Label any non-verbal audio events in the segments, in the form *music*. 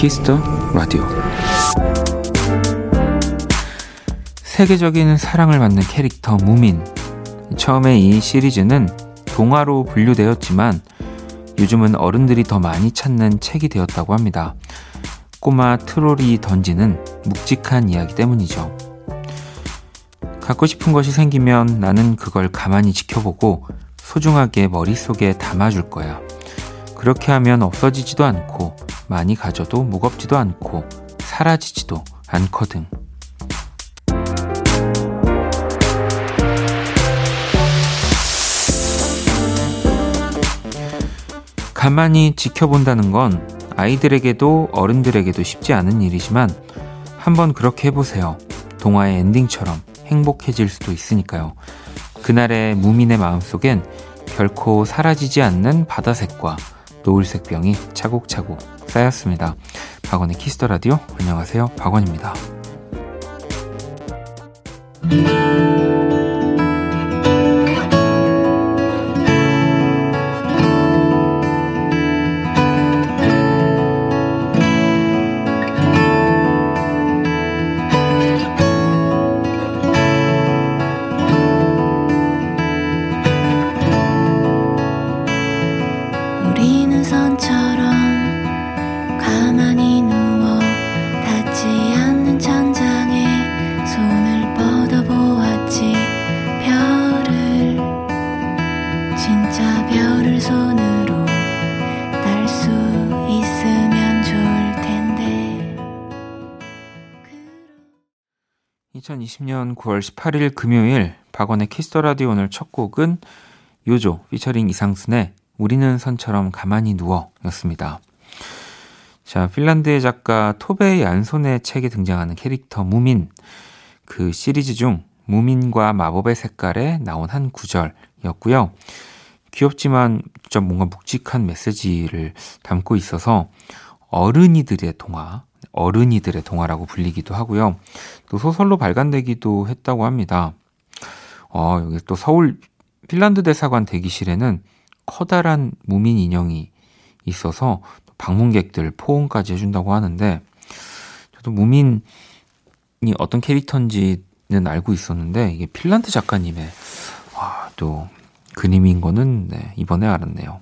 Kiss the Radio 세계적인 사랑을 받는 캐릭터 무민 처음에 이 시리즈는 동화로 분류되었지만 요즘은 어른들이 더 많이 찾는 책이 되었다고 합니다. 꼬마 트롤이 던지는 묵직한 이야기 때문이죠. 갖고 싶은 것이 생기면 나는 그걸 가만히 지켜보고 소중하게 머릿속에 담아둘 거야. 그렇게 하면 없어지지도 않고 많이 가져도 무겁지도 않고 사라지지도 않거든. 가만히 지켜본다는 건 아이들에게도 어른들에게도 쉽지 않은 일이지만 한번 그렇게 해보세요. 동화의 엔딩처럼 행복해질 수도 있으니까요. 그날의 무민의 마음속엔 결코 사라지지 않는 바다색과 노을색 병이 차곡차곡 쌓였습니다. 박원의 Kiss the Radio 안녕하세요. 박원입니다. 2020년 9월 18일 금요일 박원의 Kiss the Radio 오늘 첫 곡은 요조 피처링 이상순의 우리는 선처럼 가만히 누워였습니다. 자, 핀란드의 작가 토베 얀손의 책에 등장하는 캐릭터 무민 그 시리즈 중 무민과 마법의 색깔에 나온 한 구절이었고요. 귀엽지만 좀 뭔가 묵직한 메시지를 담고 있어서 어른이들의 동화 어른이들의 동화라고 불리기도 하고요. 또 소설로 발간되기도 했다고 합니다. 어, 여기 또 서울 핀란드 대사관 대기실에는 커다란 무민 인형이 있어서 방문객들 포옹까지 해준다고 하는데 저도 무민이 어떤 캐릭터인지는 알고 있었는데 이게 핀란드 작가님의 와, 또 그림인 거는 네, 이번에 알았네요.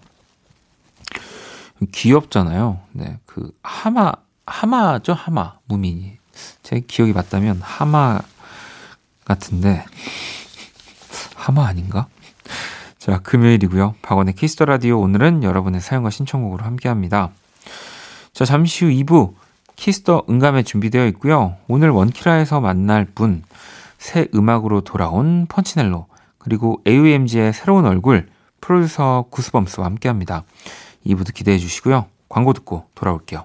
귀엽잖아요. 네, 그 하마 하마죠, 하마. 무민이. 제 기억이 맞다면 하마 같은데 하마 아닌가? 자, 금요일이고요. 박원의 Kiss the Radio 오늘은 여러분의 사연과 신청곡으로 함께 합니다. 자, 잠시 후 2부 Kiss the 음감회 준비되어 있고요. 오늘 원키라에서 만날 분, 새 음악으로 돌아온 punchnello, 그리고 AOMG의 새로운 얼굴, 프로듀서 구스범스와 함께 합니다. 2부도 기대해 주시고요. 광고 듣고 돌아올게요.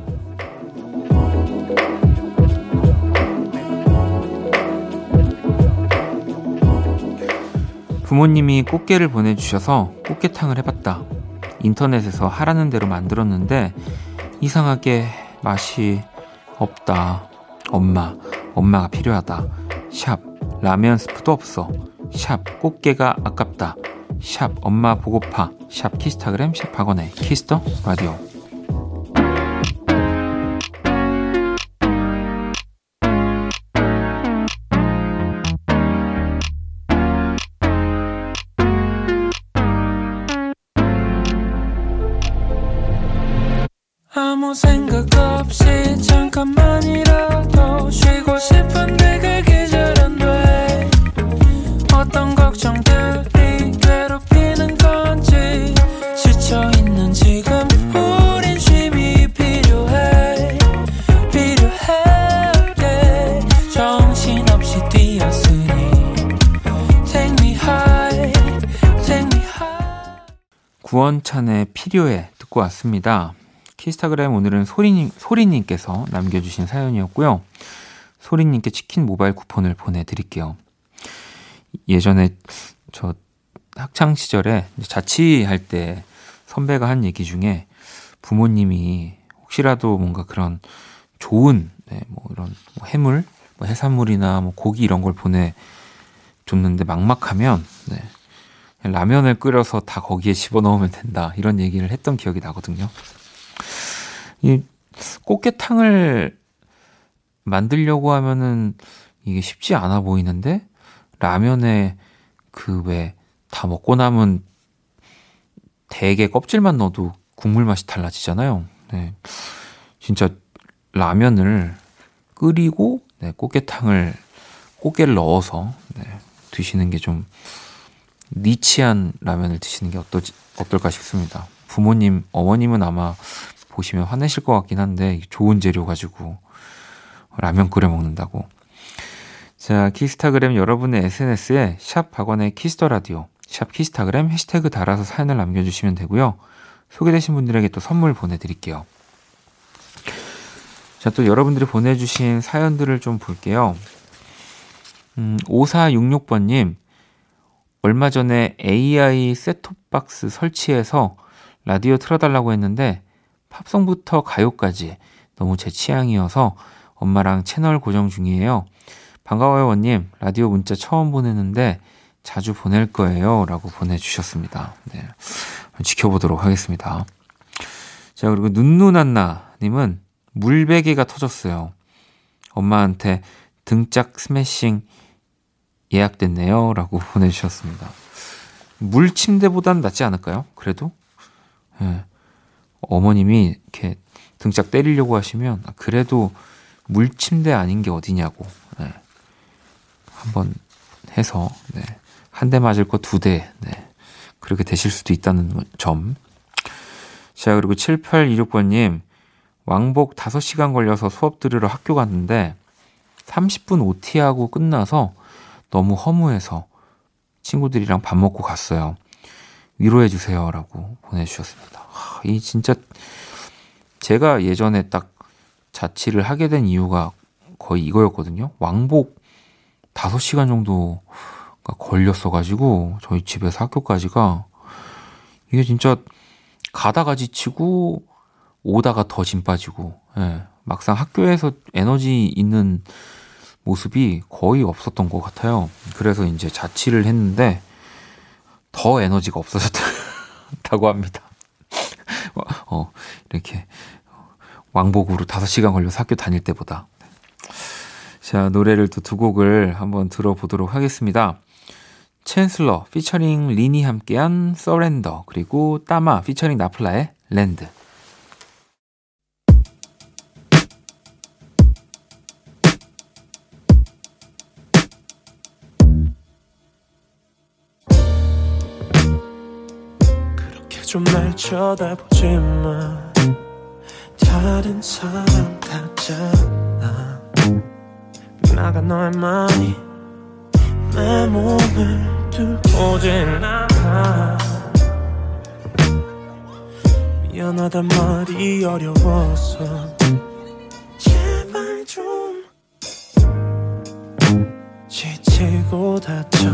부모님이 꽃게를 보내주셔서 꽃게탕을 해봤다. 인터넷에서 하라는 대로 만들었는데 이상하게 맛이 없다. 엄마, 엄마가 필요하다. 샵, 라면 스프도 없어. 샵, 꽃게가 아깝다. 샵, 엄마 보고파. 샵, 키스타그램, 샵, 학원의 키스터 라디오. 필요해 듣고 왔습니다. 키스타그램 오늘은 소리님, 소리님께서 남겨주신 사연이었고요. 소리님께 치킨 모바일 쿠폰을 보내드릴게요. 예전에 저 학창 시절에 자취할 때 선배가 한 얘기 중에 부모님이 혹시라도 뭔가 그런 좋은 네, 뭐 이런 뭐 해물, 뭐 해산물이나 뭐 고기 이런 걸 보내 줬는데 막막하면 네, 라면을 끓여서 다 거기에 집어넣으면 된다 이런 얘기를 했던 기억이 나거든요. 이 꽃게탕을 만들려고 하면은 이게 쉽지 않아 보이는데 라면에 그 왜 다 먹고 남은 대게 껍질만 넣어도 국물 맛이 달라지잖아요. 네. 진짜 라면을 끓이고 네, 꽃게탕을 꽃게를 넣어서 네, 드시는 게 좀 rich한 라면을 드시는 게 어떠지, 어떨까 싶습니다. 부모님, 어머님은 아마 보시면 화내실 것 같긴 한데 좋은 재료 가지고 라면 끓여 먹는다고. 자, 키스타그램 여러분의 SNS에 샵 박원의 Kiss the Radio, 샵 키스타그램 해시태그 달아서 사연을 남겨주시면 되고요. 소개되신 분들에게 또 선물 보내드릴게요. 자, 또 여러분들이 보내주신 사연들을 좀 볼게요. 음, 5466번님, 얼마 전에 AI 셋톱박스 설치해서 라디오 틀어달라고 했는데, 팝송부터 가요까지 너무 제 취향이어서 엄마랑 채널 고정 중이에요. 반가워요, 원님. 라디오 문자 처음 보내는데 자주 보낼 거예요. 라고 보내주셨습니다. 네. 지켜보도록 하겠습니다. 자, 그리고 눈누난나님은 물베개가 터졌어요. 엄마한테 등짝 스매싱 예약됐네요. 라고 *laughs* 보내주셨습니다. 물 침대보단 낫지 않을까요? 그래도? 예. 네. 어머님이 이렇게 등짝 때리려고 하시면 그래도 물 침대 아닌 게 어디냐고 네. 한번 해서 네. 한 대 맞을 거 두 대. 네. 그렇게 되실 수도 있다는 점. 자, 그리고 7826번님, 왕복 5시간 걸려서 수업 들으러 학교 갔는데 30분 OT하고 끝나서 너무 허무해서 친구들이랑 밥 먹고 갔어요. 위로해 주세요. 라고 보내주셨습니다. 이 진짜 제가 예전에 딱 자취를 하게 된 이유가 거의 이거였거든요. 왕복 5시간 정도가 걸렸어가지고 저희 집에서 학교까지가 이게 진짜 가다가 지치고 오다가 더 짐 빠지고 예, 막상 학교에서 에너지 있는 모습이 거의 없었던 것 같아요. 그래서 이제 자취를 했는데 더 에너지가 없어졌다고 *laughs* 합니다. 어, 이렇게 왕복으로 5시간 걸려서 학교 다닐 때보다. 자, 노래를 또 두 곡을 한번 들어보도록 하겠습니다. 챈슬러 피처링 리니 함께한 서렌더 그리고 따마 피처링 나플라의 랜드 좀 날 쳐다보지 마 다른 사람 같잖아. 나가 너의 말이 내 몸을 뚫고 지나가. 미안하단 말이 어려워서 제발 좀 지치고 다쳐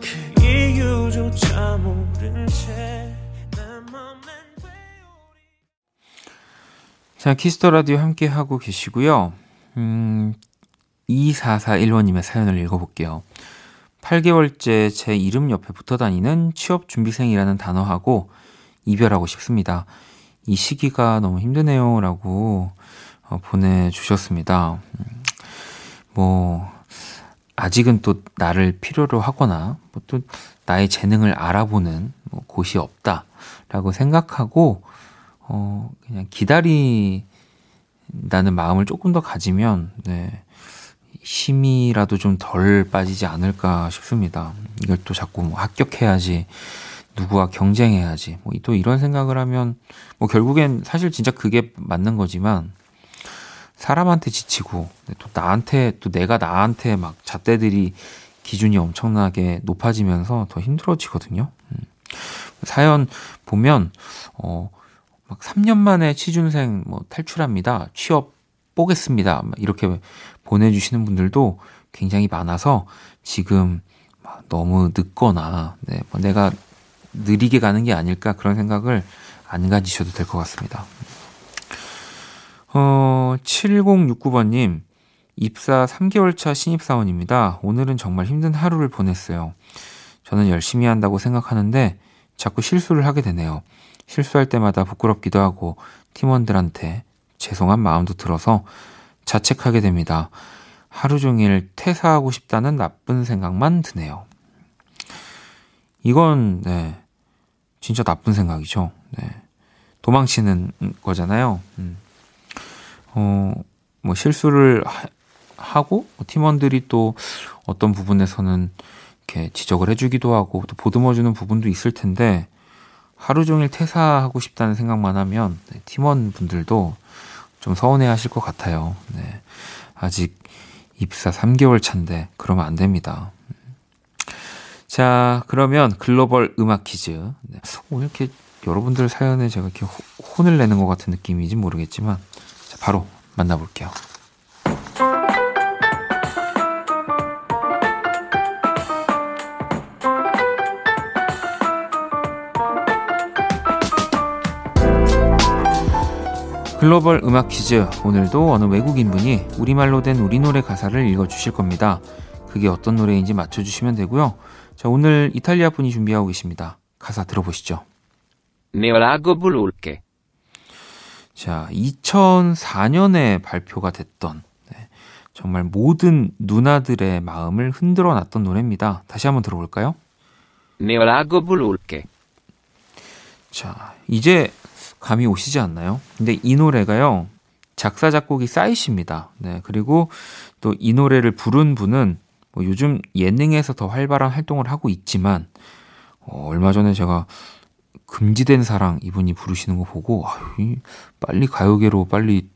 그 이유조차 모른 채 자, Kiss the Radio 함께 하고 계시고요. 음, 2441번님의 사연을 읽어볼게요. 8개월째 제 이름 옆에 붙어 다니는 취업 준비생이라는 단어하고 이별하고 싶습니다. 이 시기가 너무 힘드네요. 라고 어, 보내주셨습니다. 음, 뭐, 아직은 또 나를 필요로 하거나, 뭐 또 나의 재능을 알아보는 뭐 곳이 없다. 라고 생각하고, 어, 그냥 기다린다는 마음을 조금 더 가지면, 네, 힘이라도 좀 덜 빠지지 않을까 싶습니다. 이걸 또 자꾸 뭐 합격해야지, 누구와 경쟁해야지, 뭐 또 이런 생각을 하면, 뭐 결국엔 사실 진짜 그게 맞는 거지만, 사람한테 지치고, 또 나한테, 또 내가 나한테 막 잣대들이 기준이 엄청나게 높아지면서 더 힘들어지거든요. 음. 사연 보면, 어, 막 3년 만에 취준생 뭐 탈출합니다. 취업 보겠습니다. 이렇게 보내주시는 분들도 굉장히 많아서 지금 너무 늦거나, 네, 뭐 내가 느리게 가는 게 아닐까 그런 생각을 안 가지셔도 될 것 같습니다. 어, 7069번님, 입사 3개월 차 신입사원입니다. 오늘은 정말 힘든 하루를 보냈어요. 저는 열심히 한다고 생각하는데 자꾸 실수를 하게 되네요. 실수할 때마다 부끄럽기도 하고 팀원들한테 죄송한 마음도 들어서 자책하게 됩니다. 하루 종일 퇴사하고 싶다는 나쁜 생각만 드네요. 이건, 네, 진짜 나쁜 생각이죠. 네. 도망치는 거잖아요. 음. 어, 뭐 실수를 하, 고뭐 팀원들이 또 어떤 부분에서는 이렇게 지적을 해주기도 하고 또 보듬어주는 부분도 있을 텐데 하루 종일 퇴사하고 싶다는 생각만 하면 네, 팀원분들도 좀 서운해 하실 것 같아요. 네. 아직 입사 3개월 차인데 그러면 안 됩니다. 자, 그러면 글로벌 음악 퀴즈. 네. 오늘 이렇게 여러분들 사연에 제가 이렇게 혼을 내는 것 같은 느낌인지 모르겠지만 자, 바로 만나볼게요. 글로벌 음악 퀴즈. 오늘도 어느 외국인 분이 우리말로 된 우리 노래 가사를 읽어주실 겁니다. 그게 어떤 노래인지 맞춰주시면 되고요. 자, 오늘 이탈리아 분이 준비하고 계십니다. 가사 들어보시죠. 네오라고 부를게. 자, 2004년에 발표가 됐던 네, 정말 모든 누나들의 마음을 흔들어 놨던 노래입니다. 다시 한번 들어볼까요? 네오라고 부를게. 자, 이제 감이 오시지 않나요? 근데 이 노래가요. 작사 작곡이 싸이 씨입니다. 네. 그리고 또 이 노래를 부른 분은 뭐 요즘 예능에서 더 활발한 활동을 하고 있지만 어, 얼마 전에 제가 금지된 사랑 이분이 부르시는 거 보고 아유, 빨리 가요계로 빨리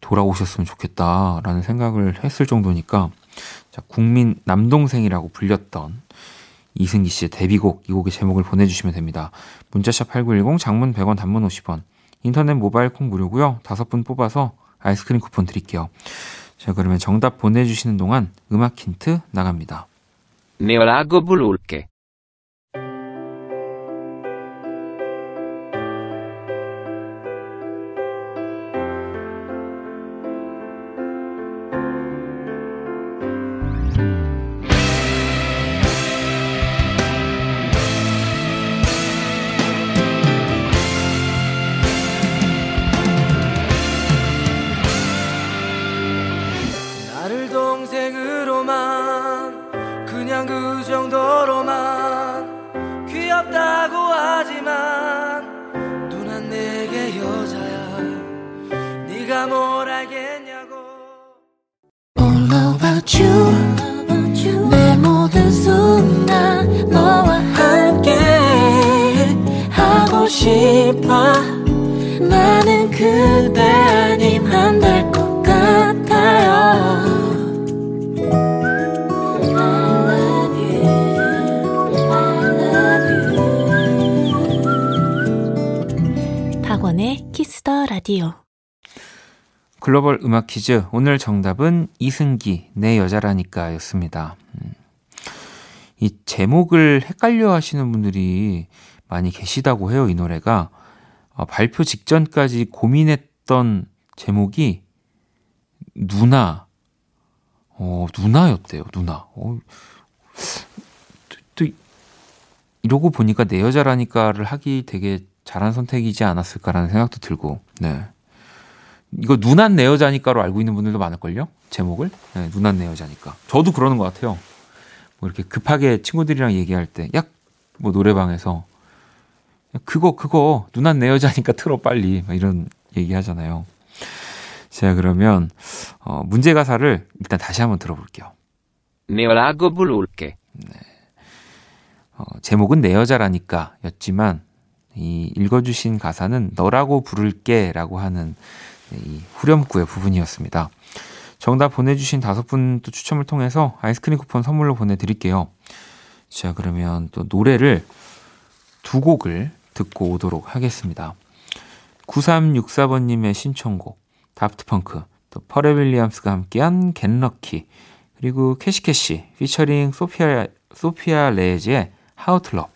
돌아오셨으면 좋겠다라는 생각을 했을 정도니까 자, 국민 남동생이라고 불렸던 이승기 씨의 데뷔곡 이 곡의 제목을 보내주시면 됩니다. 문자샵 8910 장문 100원 단문 50원 인터넷 모바일 콩 무료고요. 다섯 분 뽑아서 아이스크림 쿠폰 드릴게요. 자 그러면 정답 보내주시는 동안 음악 힌트 나갑니다. 네오라고 부를게. 퀴즈. 오늘 정답은 이승기, 내 여자라니까 였습니다. 음. 이 제목을 헷갈려 하시는 분들이 많이 계시다고 해요, 이 노래가. 어, 발표 직전까지 고민했던 제목이 누나, 어, 누나였대요, 누나. 어, 또, 또, 이러고 보니까 내 여자라니까를 하기 되게 잘한 선택이지 않았을까라는 생각도 들고, 네. 이거 누난 내 여자니까로 알고 있는 분들도 많을걸요? 제목을? 네, 누난 내 여자니까. 저도 그러는 것 같아요. 뭐 이렇게 급하게 친구들이랑 얘기할 때, 야, 뭐 노래방에서, 그거, 그거, 누난 내 여자니까 틀어, 빨리. 이런 얘기 하잖아요. 자, 그러면, 어, 문제 가사를 일단 다시 한번 들어볼게요. 네오라고 부를게. 네. 어, 제목은 내 여자라니까 였지만, 이 읽어주신 가사는 너라고 부를게 라고 하는 네, 이 후렴구의 부분이었습니다. 정답 보내주신 다섯 분 또 추첨을 통해서 아이스크림 쿠폰 선물로 보내드릴게요. 자, 그러면 또 노래를 두 곡을 듣고 오도록 하겠습니다. 9364번님의 신청곡, Daft Punk, 또 Pharrell Williams가 함께한 Get Lucky, 그리고 Cash Cash, 피처링 소피아, 소피아 레즈의 하우틀럽.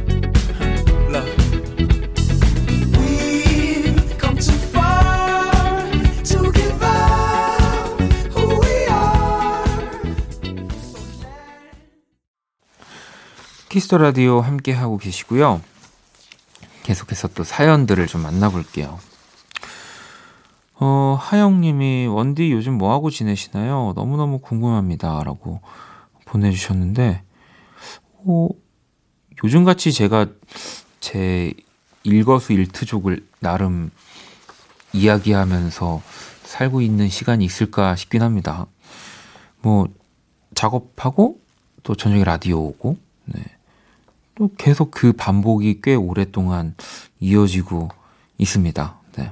키스터 라디오 함께 하고 계시고요. 계속해서 또 사연들을 좀 만나볼게요. 어, 하영님이 원디 요즘 뭐 하고 지내시나요? 너무 너무 궁금합니다라고 보내주셨는데, 어, 요즘 같이 제가 제 일거수일투족을 나름 이야기하면서 살고 있는 시간이 있을까 싶긴 합니다. 뭐 작업하고 또 저녁에 라디오 오고, 네. 또 계속 그 반복이 꽤 오랫동안 이어지고 있습니다. 네.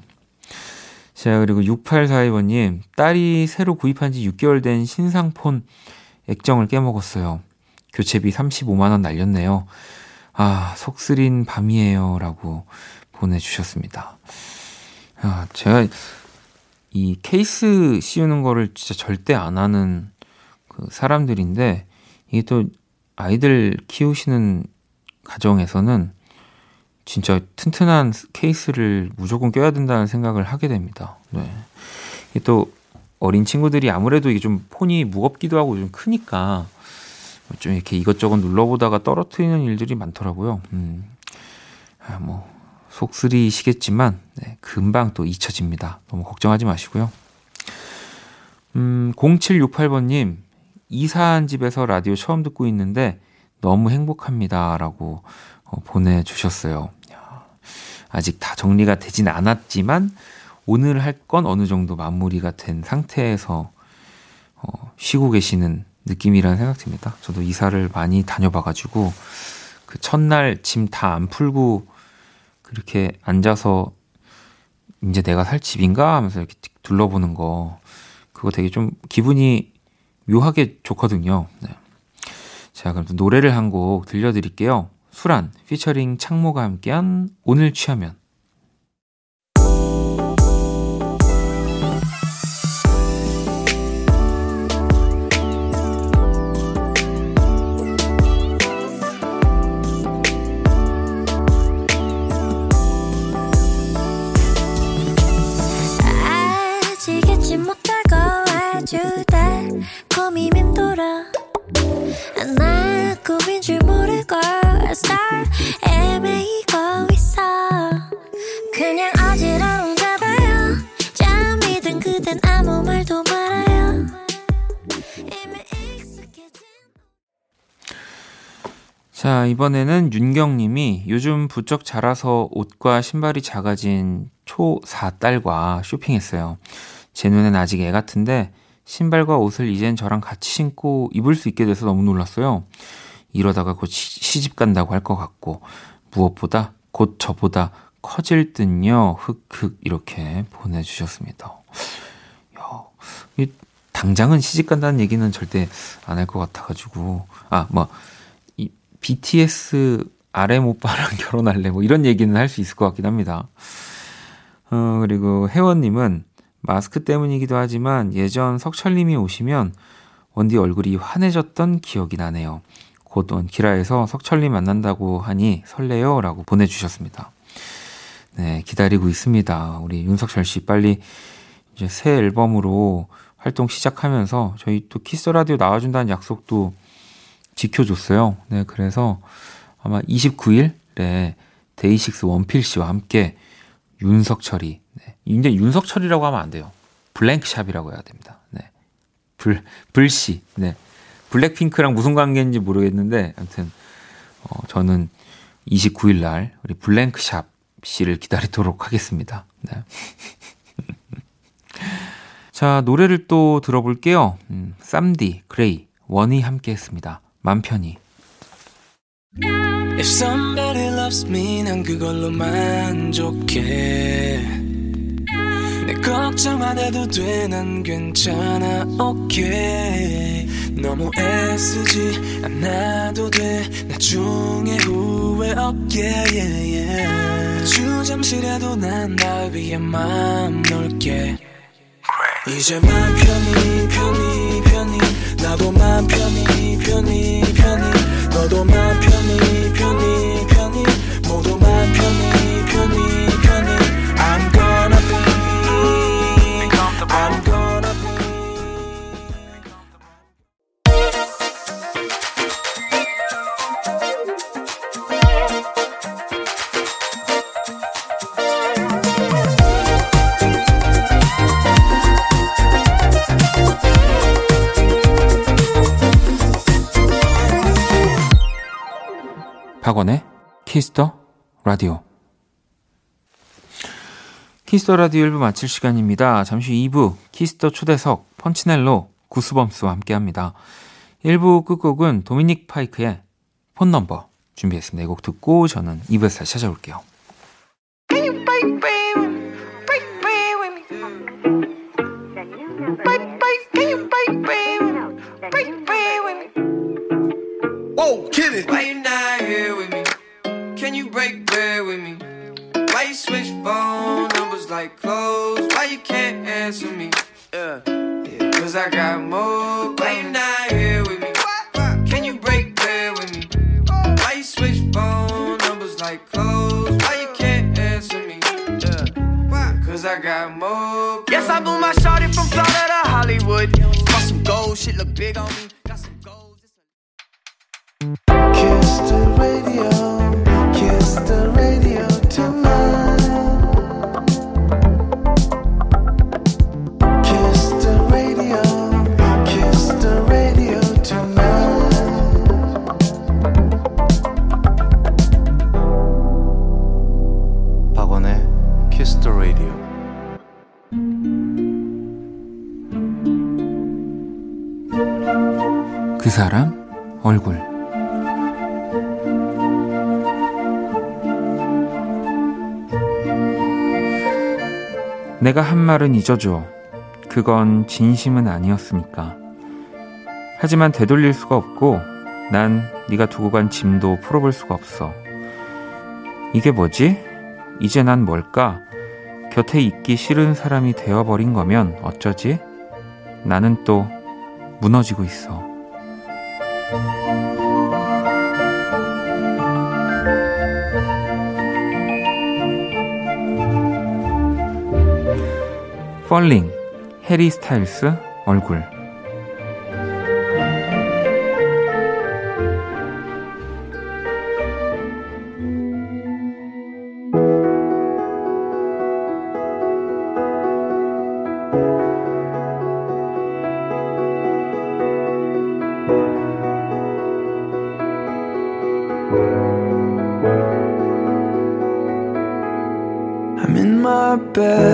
자, 그리고 6842번님, 딸이 새로 구입한 지 6개월 된 신상폰 액정을 깨먹었어요. 교체비 35만원 날렸네요. 아, 속 쓰린 밤이에요. 라고 보내주셨습니다. 아, 제가 이 케이스 씌우는 거를 진짜 절대 안 하는 그 사람들인데, 이게 또 아이들 키우시는 가정에서는 진짜 튼튼한 케이스를 무조건 껴야 된다는 생각을 하게 됩니다. 네. 또 어린 친구들이 아무래도 이게 좀 폰이 무겁기도 하고 좀 크니까 좀 이렇게 이것저것 눌러보다가 떨어뜨리는 일들이 많더라고요. 음. 아, 뭐, 속쓰리시겠지만, 네, 금방 또 잊혀집니다. 너무 걱정하지 마시고요. 음, 0768번님, 이사한 집에서 라디오 처음 듣고 있는데, 너무 행복합니다. 라고 어, 보내주셨어요. 아직 다 정리가 되진 않았지만 오늘 할 건 어느 정도 마무리가 된 상태에서 어, 쉬고 계시는 느낌이라는 생각 듭니다. 저도 이사를 많이 다녀봐가지고 그 첫날 짐 다 안 풀고 그렇게 앉아서 이제 내가 살 집인가 하면서 이렇게 둘러보는 거 그거 되게 좀 기분이 묘하게 좋거든요. 네. 자, 그럼 또 노래를 한 곡 들려드릴게요. 수란, 피처링 창모가 함께한 오늘 취하면. 이번에는 윤경님이 요즘 부쩍 자라서 옷과 신발이 작아진 초4딸과 쇼핑했어요. 제 눈엔 아직 애 같은데 신발과 옷을 이젠 저랑 같이 신고 입을 수 있게 돼서 너무 놀랐어요. 이러다가 곧 시집 간다고 할 것 같고 무엇보다 곧 저보다 커질 듯요. 흑흑 이렇게 보내주셨습니다. 당장은 시집 간다는 얘기는 절대 안 할 것 같아가지고 아뭐 BTS RM 오빠랑 *laughs* 결혼할래 뭐 이런 얘기는 할 수 있을 것 같긴 합니다. 어, 그리고 혜원님은 마스크 때문이기도 하지만 예전 석철님이 오시면 원디 얼굴이 환해졌던 기억이 나네요. 곧 원키라에서 석철님 만난다고 하니 설레요 라고 보내주셨습니다. 네, 기다리고 있습니다. 우리 윤석철 씨 빨리 이제 새 앨범으로 활동 시작하면서 저희 또 Kiss Radio 나와준다는 약속도 지켜줬어요. 네, 그래서 아마 29일에 DAY6 원필 씨와 함께 윤석철이, 네, 이제 윤석철이라고 하면 안 돼요. Blank Shop이라고 해야 됩니다. 네. 불, 불씨, 네. BLACKPINK랑 무슨 관계인지 모르겠는데, 아무튼, 어, 저는 29일 날 우리 Blank Shop 씨를 기다리도록 하겠습니다. 네. *laughs* 자, 노래를 또 들어볼게요. 음, 쌈디, 그레이, 원이 함께 했습니다. 맘 편히. If somebody loves me, 난 그걸로 만족해. 내 걱정 안 해도 돼, 난 괜찮아, 오케이. 너무 애쓰지 않아도 돼, 나중에 후회 없게, yeah, yeah. 아주 잠시라도 난 날 위해 마음 놓을게. 이제 맘 편히, 편히, 편히, 나도 맘 편히, 편히, 편히, 너도 맘 편히, 편히, 편히, 모두 맘 편히, 박원의 Kiss the Radio. Kiss the Radio 1부 마칠 시간입니다. 잠시 2부 Kiss the 초대석 punchnello goosebumps와 함께 합니다. 1부 끝곡은 Dominic Fike의 Phone Number 준비했습니다. 이 곡 듣고 저는 2부에서 다시 찾아올게요. Whoa, kill it. Why you not here with me? Can you break bread with me? Why you switch phone numbers like clothes? Why you can't answer me? Yeah, yeah. Cause I got more. Why you not here with me? Can you break bread with me? Why you switch phone numbers like clothes? Why you can't answer me? Yeah, cause I got more. Yes, I moved my shorty from Florida to Hollywood. Got some gold, shit look big on me. Got some gold. 사람 얼굴. 내가 한 말은 잊어줘. 그건 진심은 아니었으니까. 하지만 되돌릴 수가 없고 난 네가 두고 간 짐도 풀어볼 수가 없어. 이게 뭐지? 이제 난 뭘까? 곁에 있기 싫은 사람이 되어버린 거면 어쩌지? 나는 또 무너지고 있어. 펄링 해리 스타일스 얼굴. I'm in my bed,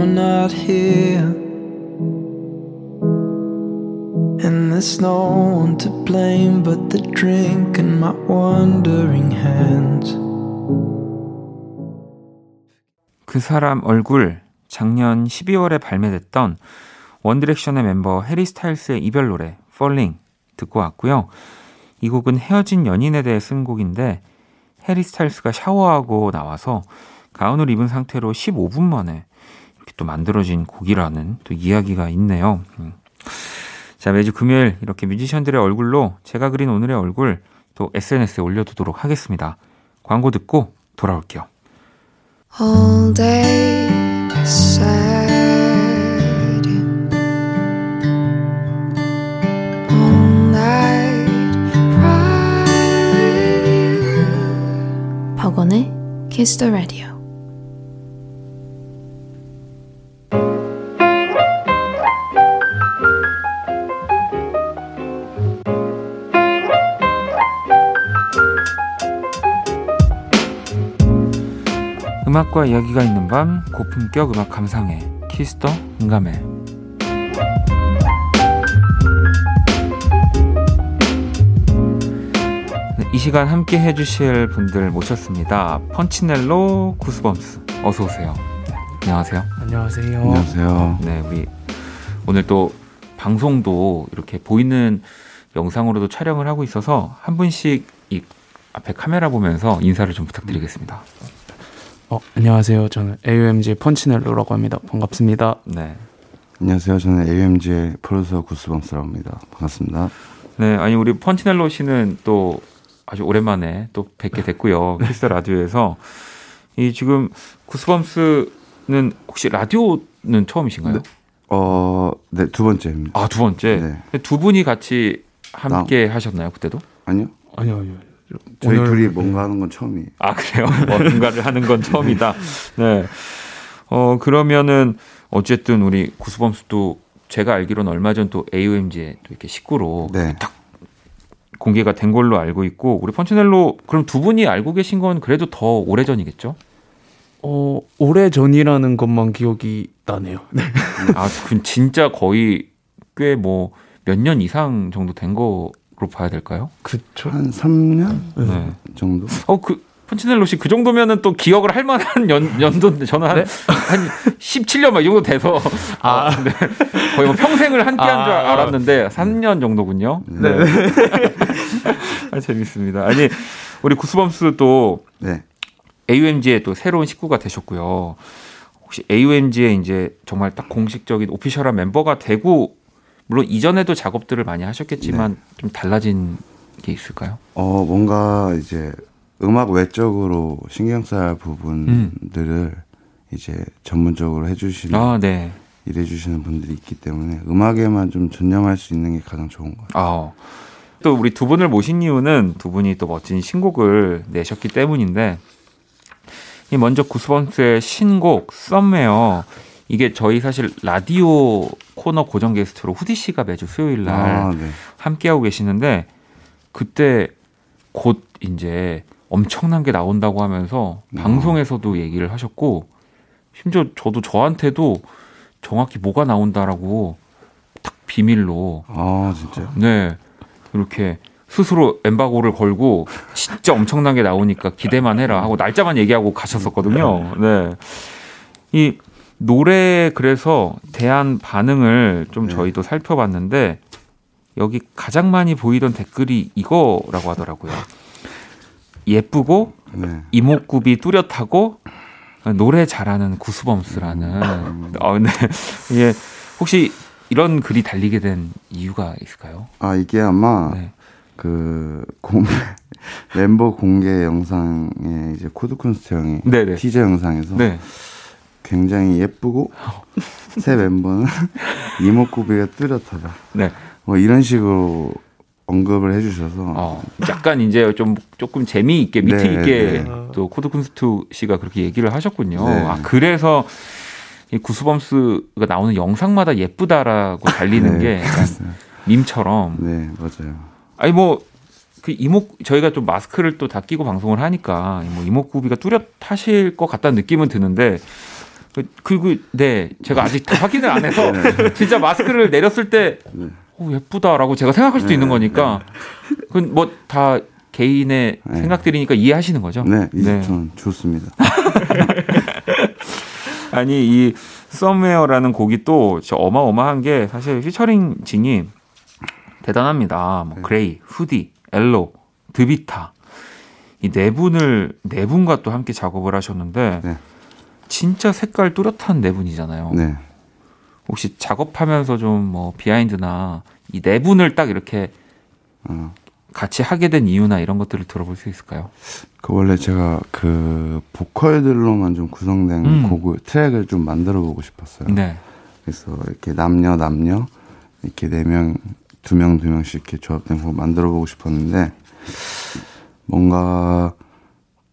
you're not here. And there's no one to blame but the drink and my wandering hands. 그 사람 얼굴 작년 12월에 발매됐던 원디렉션의 멤버 해리 스타일스의 이별 노래 Falling 듣고 왔고요. 이 곡은 헤어진 연인에 대해 쓴 곡인데 해리 스타일스가 샤워하고 나와서 가운을 입은 상태로 15분 만에 이렇게 또 만들어진 곡이라는 또 이야기가 있네요. 음. 자, 매주 금요일 이렇게 뮤지션들의 얼굴로 제가 그린 오늘의 얼굴 또 SNS에 올려두도록 하겠습니다. 광고 듣고 돌아올게요. all day sad all night 박원의 Kiss the Radio 음악과 이야기가 있는 밤 고품격 음악 감상회 Kiss the 음감회. 네, 이 시간 함께 해주실 분들 모셨습니다. punchnello goosebumps 어서 오세요. 네, 안녕하세요. 안녕하세요. 안녕하세요. 네, 우리 오늘 또 방송도 이렇게 보이는 영상으로도 촬영을 하고 있어서 한 분씩 이 앞에 카메라 보면서 인사를 좀 부탁드리겠습니다. 어, 안녕하세요. 저는 AOMG 펀치넬로라고 합니다. 반갑습니다. 네. 안녕하세요. 저는 AMG의 프로듀서 구스범스라고 합니다. 반갑습니다. 네, 아니 우리 펀치넬로 씨는 또 아주 오랜만에 또 뵙게 됐고요. 키스 라디오에서 이 지금 구스범스 는 혹시 라디오는 처음이신가요? 네. 어, 네, 두 번째입니다. 아, 두 번째. 네. 두 분이 같이 함께 하셨나요, 그때도? 아니요. 아니요, 아니요. 저희 오늘- 둘이 뭔가 하는 건 처음이에요. 아 그래요? 뭔가를 하는 건 처음이다. 네. 어 그러면은 어쨌든 우리 구수범 수도 제가 알기로는 얼마 전 또 AOMG에 또 이렇게 식구로 네. 딱 공개가 된 걸로 알고 있고 우리 펀치넬로 그럼 두 분이 알고 계신 건 그래도 더 오래 전이겠죠? 어, 오래 전이라는 것만 기억이 나네요. *laughs* 네. 아, 그 진짜 거의 꽤 뭐 몇 년 이상 정도 된 거로 봐야 될까요? 그쵸. 한 3년 네. 정도? 어, 그, 펀치넬로 씨 그 정도면은 또 기억을 할 만한 연, 연도, 저는 한, 한 17년 막 이 정도 돼서. 아, 네. 거의 뭐 평생을 함께 한줄 아. 알았는데, 3년 정도군요. 네. *laughs* 아, 재밌습니다. 아니, 우리 구스범스도 네. AUMG의 또 새로운 식구가 되셨고요. 혹시 AUMG의 이제 정말 딱 공식적인 오피셜한 멤버가 되고, 물론 이전에도 작업들을 많이 하셨겠지만, 좀 달라진 게 있을까요? 어, 뭔가 이제 음악 외적으로 신경 써야 할 부분들을 이제 전문적으로 해주시는, 아, 네. 일해주시는 분들이 있기 때문에 음악에만 좀 전념할 수 있는 게 가장 좋은 것 같아요. 아, 또 우리 두 분을 모신 이유는 두 분이 또 멋진 신곡을 내셨기 때문인데 이 먼저 구스번스의 신곡 썸웨어 이게 저희 사실 라디오 코너 고정 게스트로 후디 씨가 매주 수요일 날 아, 네. 함께하고 계시는데 그때 곧 이제 엄청난 게 나온다고 하면서 음. 방송에서도 얘기를 하셨고 심지어 저도 저한테도 정확히 뭐가 나온다라고 딱 비밀로 아, 진짜요? 네 이렇게 스스로 엠바고를 걸고 진짜 엄청난 게 나오니까 기대만 해라 하고 날짜만 얘기하고 가셨었거든요. 네. 이 노래 그래서 대한 반응을 좀 네. 저희도 살펴봤는데 여기 가장 많이 보이던 댓글이 이거라고 하더라고요. 예쁘고 네. 이목구비 뚜렷하고 노래 잘하는 구스범스라는. 어, 네. 예. 혹시 이런 글이 달리게 된 이유가 있을까요? 아, 이게 아마 네. 그 공, *laughs* 멤버 공개 영상에 이제 Code Kunst 형이 네네. 티저 영상에서 네. 굉장히 예쁘고 *laughs* 새 멤버는 *laughs* 이목구비가 뚜렷하다. 네. 뭐 이런 식으로 언급을 해주셔서 어, 약간 이제 좀 조금 재미있게 밑에 네, 있게 네. 또 Code Kunst 씨가 그렇게 얘기를 하셨군요. 네. 아, 그래서 이 goosebumps가 나오는 영상마다 예쁘다라고 달리는 네, 게. 밈처럼. 네 맞아요. 아니 뭐 그 이목 저희가 좀 마스크를 또 다 끼고 방송을 하니까 뭐 이목구비가 뚜렷하실 것 같다는 느낌은 드는데 그- 그리고 네 제가 아직 다 확인을 안 해서 *laughs* 진짜 마스크를 내렸을 때 네. 오, 예쁘다라고 제가 생각할 수도 네, 있는 거니까 그건 뭐 다 개인의 네. 생각들이니까 이해하시는 거죠. 네, 네. 전 좋습니다. *laughs* 아니 이 Somewhere라는 곡이 또 어마어마한 게 사실 피처링 진이 대단합니다. 뭐 네. GRAY, Hoody, ELO, DeVita 이 네 분을 네 분과 또 함께 작업을 하셨는데 네. 진짜 색깔 뚜렷한 네 분이잖아요. 네. 혹시 작업하면서 좀 뭐 behind나 이 네 분을 딱 이렇게 어, 같이 하게 된 이유나 이런 것들을 들어볼 수 있을까요? 그 원래 제가 그 보컬들로만 좀 구성된 음. 곡을 트랙을 좀 만들어 보고 싶었어요. 네. 그래서 이렇게 남녀 남녀 이렇게 네 명 두 명 두 명씩 이렇게 조합된 곡 만들어 보고 싶었는데 뭔가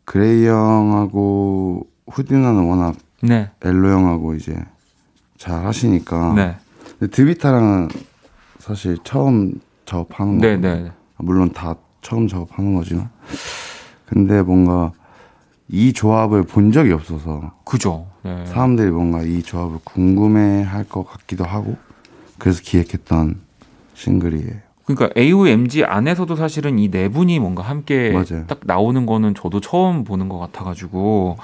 그레이 형하고 후디 누나는 워낙 네. 엘로 형하고 이제 잘 하시니까 네. 근데 드비타랑은 사실 처음 작업하는 네, 거거든요. 네. 물론 다 처음 작업하는 거지만 근데 뭔가 이 조합을 본 적이 없어서 그죠. 네. 사람들이 뭔가 이 조합을 궁금해 할 것 같기도 하고 그래서 기획했던 싱글이에요. 그러니까 AOMG 안에서도 사실은 이 네 분이 뭔가 함께 맞아요. 딱 나오는 거는 저도 처음 보는 것 같아가지고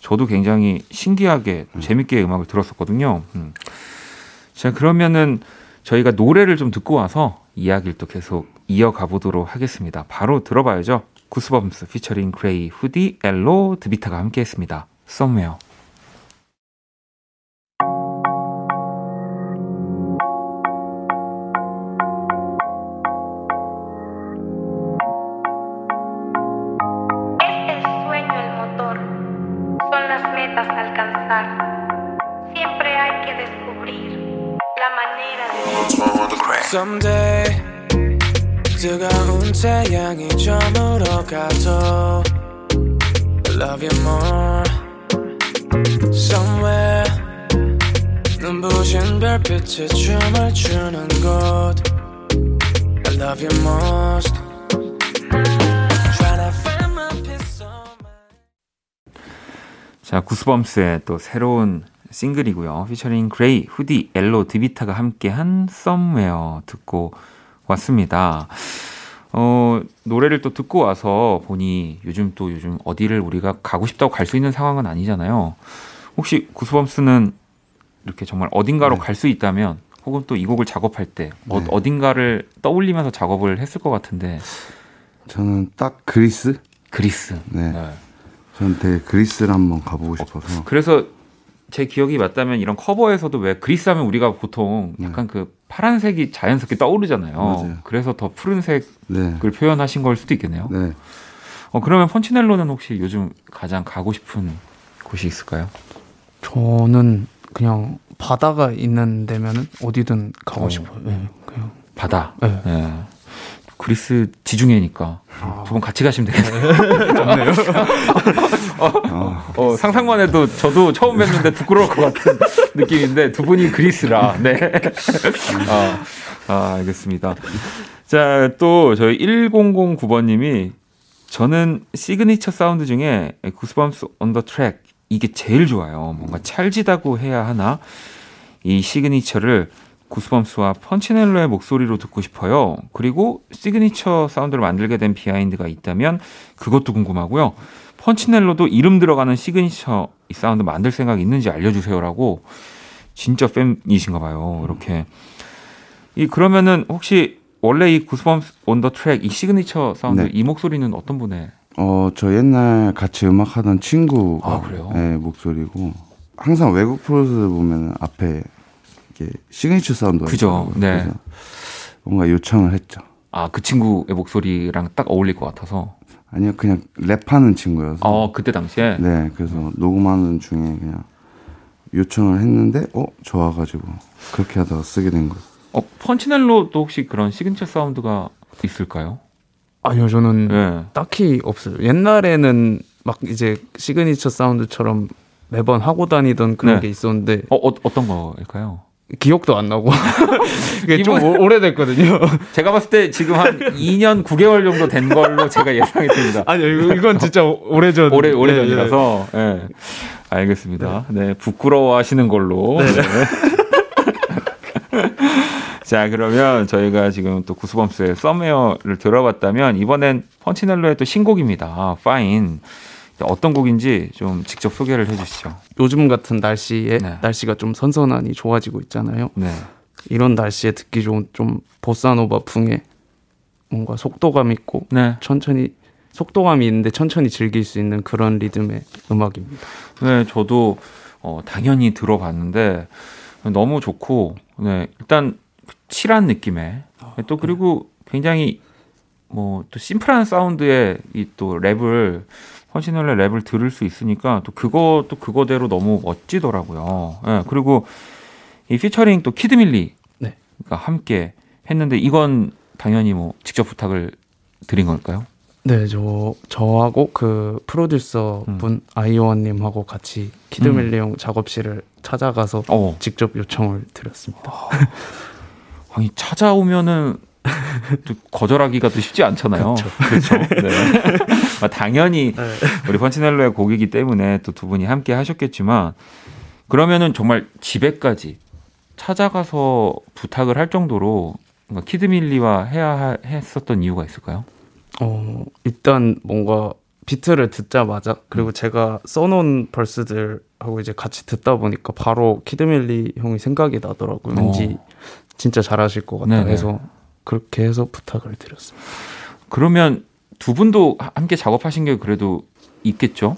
저도 굉장히 신기하게 재밌게 음악을 들었었거든요. 음. 자 그러면은 저희가 노래를 좀 듣고 와서 이야기를 또 계속 이어가 보도록 하겠습니다. 바로 들어봐야죠. goosebumps 피처링 GRAY Hoody ELO DeVita가 함께했습니다. Somewhere. Es 뜨거운 태양이 저물어 가도 I love you more Somewhere 눈부신 별빛에 춤을 추는 곳 I love you most 자, 구스범스의 또 새로운 싱글이고요. 피처링 그레이, 후디, 엘로, 드비타가 함께한 Somewhere 듣고 왔습니다. 어, 노래를 또 듣고 와서 보니 요즘 또 요즘 어디를 우리가 가고 싶다고 갈 수 있는 상황은 아니잖아요. 혹시 구스범스는 이렇게 정말 어딘가로 네. 갈수 있다면 혹은 또 이 곡을 작업할 때 어, 네. 어딘가를 떠올리면서 작업을 했을 것 같은데 저는 딱 그리스? 그리스. 네. 네. 저는 되게 그리스를 한번 가보고 싶어서 그래서 제 기억이 맞다면 이런 커버에서도 왜 그리스 하면 우리가 보통 약간 그 파란색이 자연스럽게 떠오르잖아요. 네. 맞아요. 그래서 더 푸른색을 네. 표현하신 걸 수도 있겠네요. 네. 어, 그러면 펀치넬로는 혹시 요즘 가장 가고 싶은 곳이 있을까요? 저는 그냥 바다가 있는 데면은 어디든 가고 어. 싶어요. 예, 그냥. 바다. 네. 예. 그리스 지중해니까 아. 두분 같이 가시면 되겠네요. *laughs* *laughs* 어, 어, 상상만 해도 저도 처음 뵀는데 부끄러울 것 같은 *laughs* 느낌인데 두 분이 그리스라. 네. 아, 아, 알겠습니다. 자, 또 저희 1009번님이 저는 시그니처 사운드 중에 구스범스 on the track 이게 제일 좋아요. 뭔가 찰지다고 해야 하나? 이 시그니처를 구스범스와 펀치넬로의 목소리로 듣고 싶어요. 그리고 시그니처 사운드를 만들게 된 비하인드가 있다면 그것도 궁금하고요. 펀치넬로도 이름 들어가는 시그니처 이 사운드 만들 생각 있는지 알려주세요라고 진짜 팬이신가 봐요. 이렇게 이 그러면은 혹시 원래 이 구스범스 on the track 이 시그니처 사운드 네. 이 목소리는 어떤 분의 어, 저 옛날 같이 음악하던 친구가 아, 그래요? 네, 목소리고 항상 외국 프로들 보면 앞에 이렇게 시그니처 사운드가 그죠. 네. 그래서 뭔가 요청을 했죠. 아 그 친구의 목소리랑 딱 어울릴 것 같아서 아니요, 그냥 랩하는 친구여서. 어 그때 당시에 네, 그래서 녹음하는 중에 그냥 요청을 했는데 어 좋아가지고 그렇게 하다가 쓰게 된 거예요. 어 펀치넬로도 혹시 그런 시그니처 사운드가 있을까요? 아니요, 저는 네. 딱히 없어요. 옛날에는 막 이제 시그니처 사운드처럼 매번 하고 다니던 그런 네. 게 있었는데 어, 어 어떤 거일까요? 기억도 안 나고 *laughs* 이게 좀 이번- 오- 오래됐거든요. *laughs* 제가 봤을 때 지금 한 2년 9개월 정도 된 걸로 제가 예상이 됩니다. *laughs* 아니요, 이거- 이건 진짜 오래전 오래 오래 네, 네. 전이라서 예. 알겠습니다. 네, 부끄러워하시는 걸로. 네. 자, 그러면 저희가 지금 또 구스범스의 썸웨어를 들어봤다면 이번엔 펀치넬로의 또 신곡입니다. Fine. 어떤 곡인지 좀 직접 소개를 해주시죠. 요즘 같은 날씨에 네. 날씨가 좀 선선하니 좋아지고 있잖아요. 네. 이런 날씨에 듣기 좋은 좀 보사노바 풍의 뭔가 속도감 있고 네. 천천히 속도감이 있는데 천천히 즐길 수 있는 그런 리듬의 음악입니다. 네, 저도 어, 당연히 들어봤는데 너무 좋고, 네, 일단 칠한 느낌의 또 그리고 굉장히 뭐 또 심플한 사운드의 이 또 랩을 펀치넬의 랩을 들을 수 있으니까 또 그것도 그거대로 너무 멋지더라고요. 네, 그리고 이 피처링 또 키드밀리가 네. 함께 했는데 이건 당연히 뭐 직접 부탁을 드린 걸까요? 네, 저 저하고 그 프로듀서 음. 분 아이오원님하고 같이 키드밀리 형 작업실을 찾아가서 어, 직접 요청을 드렸습니다. *laughs* 아니 찾아오면은 또 거절하기가 또 쉽지 않잖아요. 그렇죠. *laughs* 네. 아, 당연히 네. 우리 펀치넬로의 곡이기 때문에 또 두 분이 함께 하셨겠지만 그러면은 정말 집에까지 찾아가서 부탁을 할 정도로 뭔가 키드밀리와 해야 하- 했었던 이유가 있을까요? 어, 일단 뭔가 비트를 듣자마자 그리고 제가 써놓은 벌스들하고 이제 같이 듣다 보니까 바로 키드밀리 형이 생각이 나더라고요. 왠지 진짜 잘하실 것 같다 어. 네네. 해서 그렇게 해서 부탁을 드렸어요. 그러면 두 분도 하- 함께 작업하신 게 그래도 있겠죠?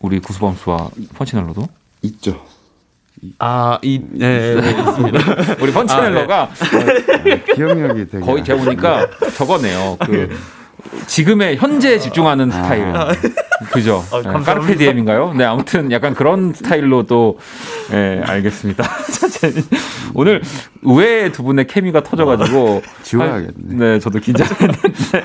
우리 구스범스와 펀치넬로도? 있죠. 아, 이, 네, 네, 있습니다. *laughs* 우리 펀치넬로가 기억력이 되게 거의 제가 보니까 저거네요. 그 지금의 현재에 집중하는 스타일. 그죠? 아, 네, 감사합니다. 까르페 디엠인가요? 네, 아무튼 약간 그런 스타일로 또, 예, 알겠습니다. *laughs* 자, 제- 오늘 의외의 두 분의 케미가 터져가지고. 지워야겠네. 네, 저도 긴장했는데. *laughs*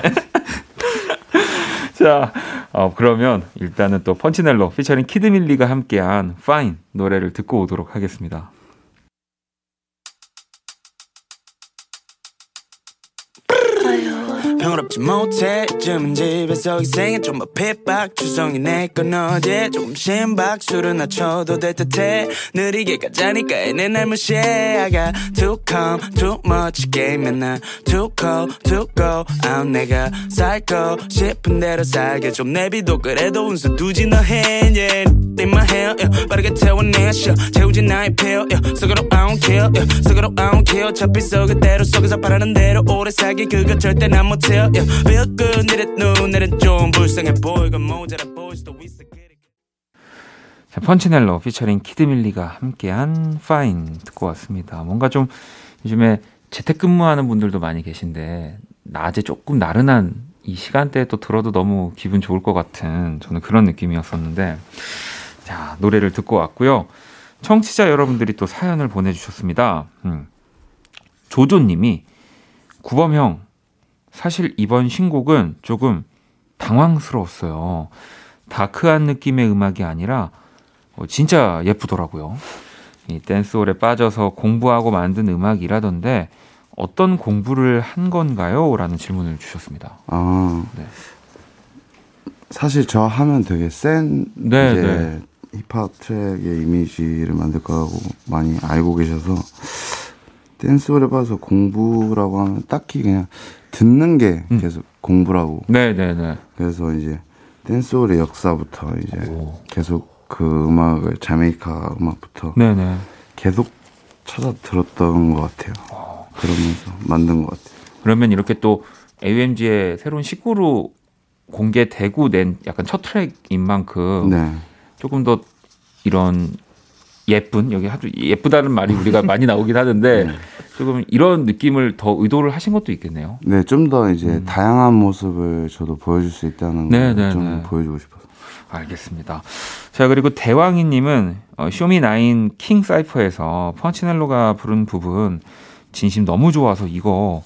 자, 어, 그러면 일단은 또 펀치넬로 피처링 키드밀리가 함께한 파인 노래를 듣고 오도록 하겠습니다. 평화롭지 못해. 쯤은 집에서 희생해 좀더 핍박. 추성이 내건 어제. 조금 심박 술은 낮춰도 될 듯해. 느리게 가자니까 애는 날 무시해. I got too calm too much 게임에 난 too cold too go out 내가 살고 싶은 대로 살게 좀. 내비도 그래도 운수 두지 너해 yeah. in my hair yeah. 빠르게 태워내 쉬어 채우지 나의 pill yeah. 속으로 I don't care yeah. 속으로 I don't care. 어차피 속을 대로 속에서 바라는 대로 오래 살기. 그거 절대 난 못해 펀치넬로 피처링 키드밀리가 함께한 파인 듣고 왔습니다. 뭔가 좀 요즘에 재택근무하는 분들도 많이 계신데 낮에 조금 나른한 이 시간대에 또 들어도 너무 기분 좋을 것 같은 저는 그런 느낌이었었는데 자 노래를 듣고 왔고요. 청취자 여러분들이 또 사연을 보내주셨습니다. 음. 조조님이 구범형 사실 이번 신곡은 조금 당황스러웠어요. 다크한 느낌의 음악이 아니라 어, 진짜 예쁘더라고요. 이 댄스홀에 빠져서 공부하고 만든 음악이라던데 어떤 공부를 한 건가요? 라는 질문을 주셨습니다. 아 네. 사실 저 하면 되게 센 네, 이제 네. 힙합 트랙의 이미지를 만들 거라고 많이 알고 계셔서 댄스홀에 봐서 공부라고 하면 딱히 그냥 듣는 게 음. 계속 공부라고 네네네. 그래서 이제 댄스홀의 역사부터 이제 오. 계속 그 음악을 자메이카 음악부터 네네. 계속 찾아 들었던 것 같아요. 그러면서 만든 것 같아요. 그러면 이렇게 또 AUMG의 새로운 식구로 공개되고 낸 약간 첫 트랙인 만큼 네. 조금 더 이런 예쁜 여기 아주 예쁘다는 말이 우리가 많이 나오긴 하는데 *laughs* 네. 조금 이런 느낌을 더 의도를 하신 것도 있겠네요. 네, 좀 더 이제 다양한 모습을 저도 보여줄 수 있다는 음. 네, 걸 네, 좀 네. 보여주고 싶어서. 알겠습니다. 자 그리고 대왕이님은 어, 쇼미나인 king cypher에서 펀치넬로가 부른 부분 진심 너무 좋아서 이거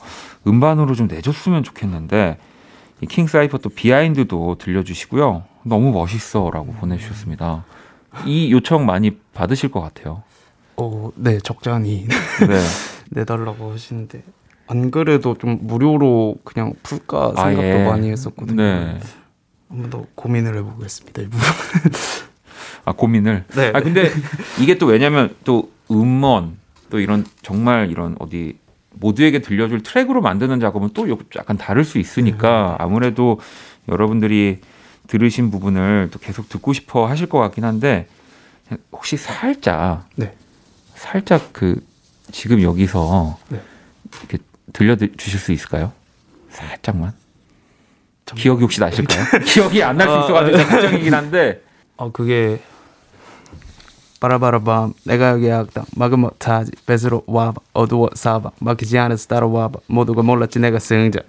음반으로 좀 내줬으면 좋겠는데 이 king cypher 또 비하인드도 들려주시고요. 너무 멋있어라고 보내주셨습니다. 이 요청 많이 받으실 것 같아요. 어, 네, 적잖이 *laughs* 네. 내달라고 하시는데 안 그래도 좀 무료로 그냥 풀까 생각도 아 예. 많이 했었거든요. 네. 한번 더 고민을 해보겠습니다. 아 고민을. 네. 아 근데 이게 또 왜냐면 또 음원 또 이런 정말 이런 어디 모두에게 들려줄 트랙으로 만드는 작업은 또 요- 약간 다를 수 있으니까 아무래도 여러분들이 들으신 부분을 또 계속 듣고 싶어 하실 것 같긴 한데 혹시 살짝 네. 살짝 그 지금 여기서 네. 이렇게 들려 주실 수 있을까요? 살짝만. 기억이 혹시 나실까요? *laughs* 기억이 안 날 수 있어가지고 걱정이긴 한데 *laughs* 어 그게 바라바라밤 내가 여기 악당 막을 못하지 뺏으러 와봐 어두워 사봐 막히지 않아서 따라와봐 모두가 몰랐지 내가 승자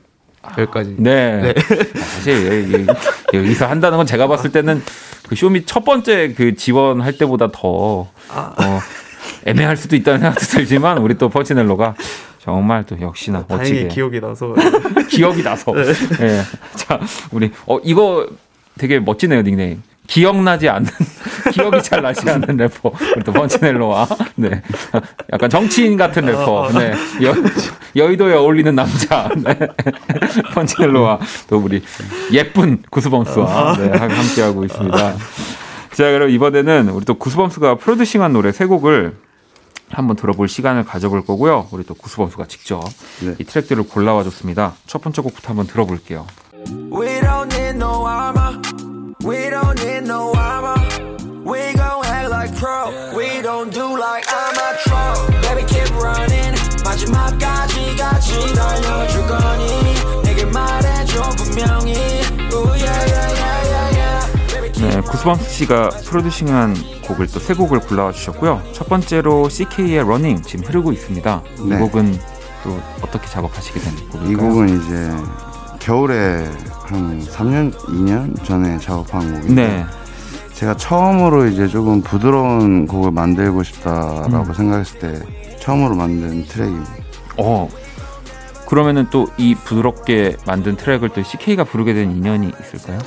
여기까지 네. 아, 사실 여기- 여기서 한다는 건 제가 봤을 때는 그 쇼미 첫 번째 그 지원할 때보다 더 어, 애매할 수도 있다는 생각도 들지만 우리 또 펀치넬로가 정말 또 역시나 다행히 멋지게 기억이 나서 기억이 나서. 예. 자, 우리 어 이거 되게 멋지네요, 닉네임. 기억나지 않는 *laughs* 기억이 잘 나지 않는 래퍼. 또 번치넬로와, 네. 약간 정치인 같은 래퍼. 네. 여, 여의도에 어울리는 남자. 네. *laughs* 번치넬로와 또 우리 예쁜 구스범스와 네, 함께 하고 있습니다. 자, 그럼 이번에는 우리 또 구스범스가 프로듀싱한 노래 세 곡을 한번 들어볼 시간을 가져볼 거고요. 우리 또 구스범스가 직접 네. 이 트랙들을 골라와 줬습니다. 첫 번째 곡부터 한번 들어볼게요. We don't need no armor. We gon' act like pro. We don't do like I'm a troll. Baby keep running. 마지막까지 같이 달려줄 거니. 내게 말해줘 분명히. Ooh, yeah, yeah, yeah, yeah, yeah. Baby keep 네, 구스범스 씨가 프로듀싱한 곡을 또 세 곡을 골라와 주셨고요. 첫 번째로 식케이의 Running 지금 흐르고 있습니다. 이 네. 곡은 또 어떻게 작업하시게 된 곡일까요? 이 곡은 이제 겨울에 한 3년, 2년 전에 작업한 곡인데 네. 제가 처음으로 이제 조금 부드러운 곡을 만들고 싶다라고 음. 생각했을 때 처음으로 만든 트랙입니다. 어. 그러면은 또 이 부드럽게 만든 트랙을 또 CK가 부르게 된 인연이 있을까요?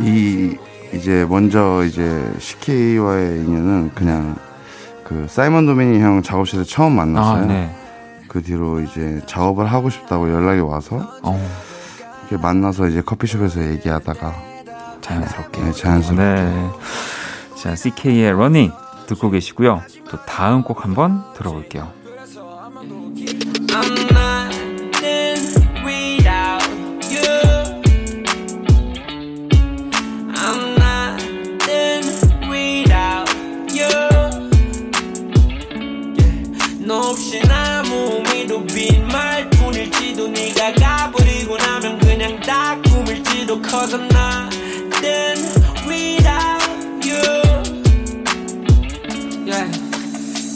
이 이제 먼저 이제 식케이와의 인연은 그냥 그 사이먼 도미닉 형 작업실에 처음 만났어요. 아, 네. 그 뒤로 이제 작업을 하고 싶다고 연락이 와서 어, 만나서 이제 커피숍에서 얘기하다가 자연스럽게. 네, 자연스럽게. 네. 자, 식케이의 Running 듣고 계시고요. 또 다음 곡 한번 들어볼게요. Cause I'm nothing without you. Yeah.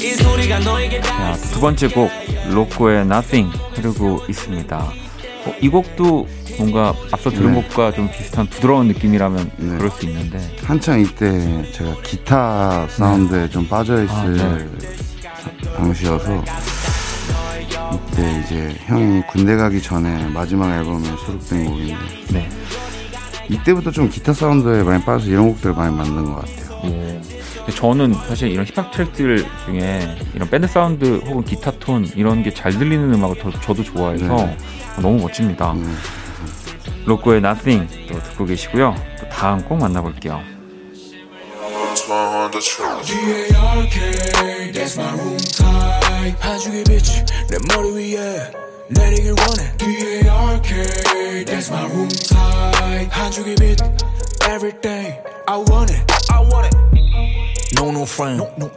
이 소리가 너에게 자, 두 번째 곡 로꼬의 Nothing 흐르고 있습니다. 어, 이 곡도 뭔가 앞서 들은 네. 곡과 좀 비슷한 부드러운 느낌이라면 네. 그럴 수 있는데 한창 이때 제가 기타 사운드에 좀 빠져 있을 아, 네. 당시여서 이때 이제 형이 군대 가기 전에 마지막 앨범에 수록된 곡인데 네. 이때부터 좀 기타 사운드에 많이 빠져서 이런 곡들을 많이 만든 것 같아요. 오. 근데 저는 사실 이런 힙합 트랙들 중에 이런 밴드 사운드 혹은 기타 톤 이런 게 잘 들리는 음악을 더, 저도 좋아해서 네. 너무 멋집니다. 음, 로꼬의 Nothing 또 듣고 계시고요. 또 다음 곡 만나볼게요. 내 내리길 원해. D-A-R-K, that's my room type. 한쪽의 빛, everything I want it. I want it. No, no friend. No,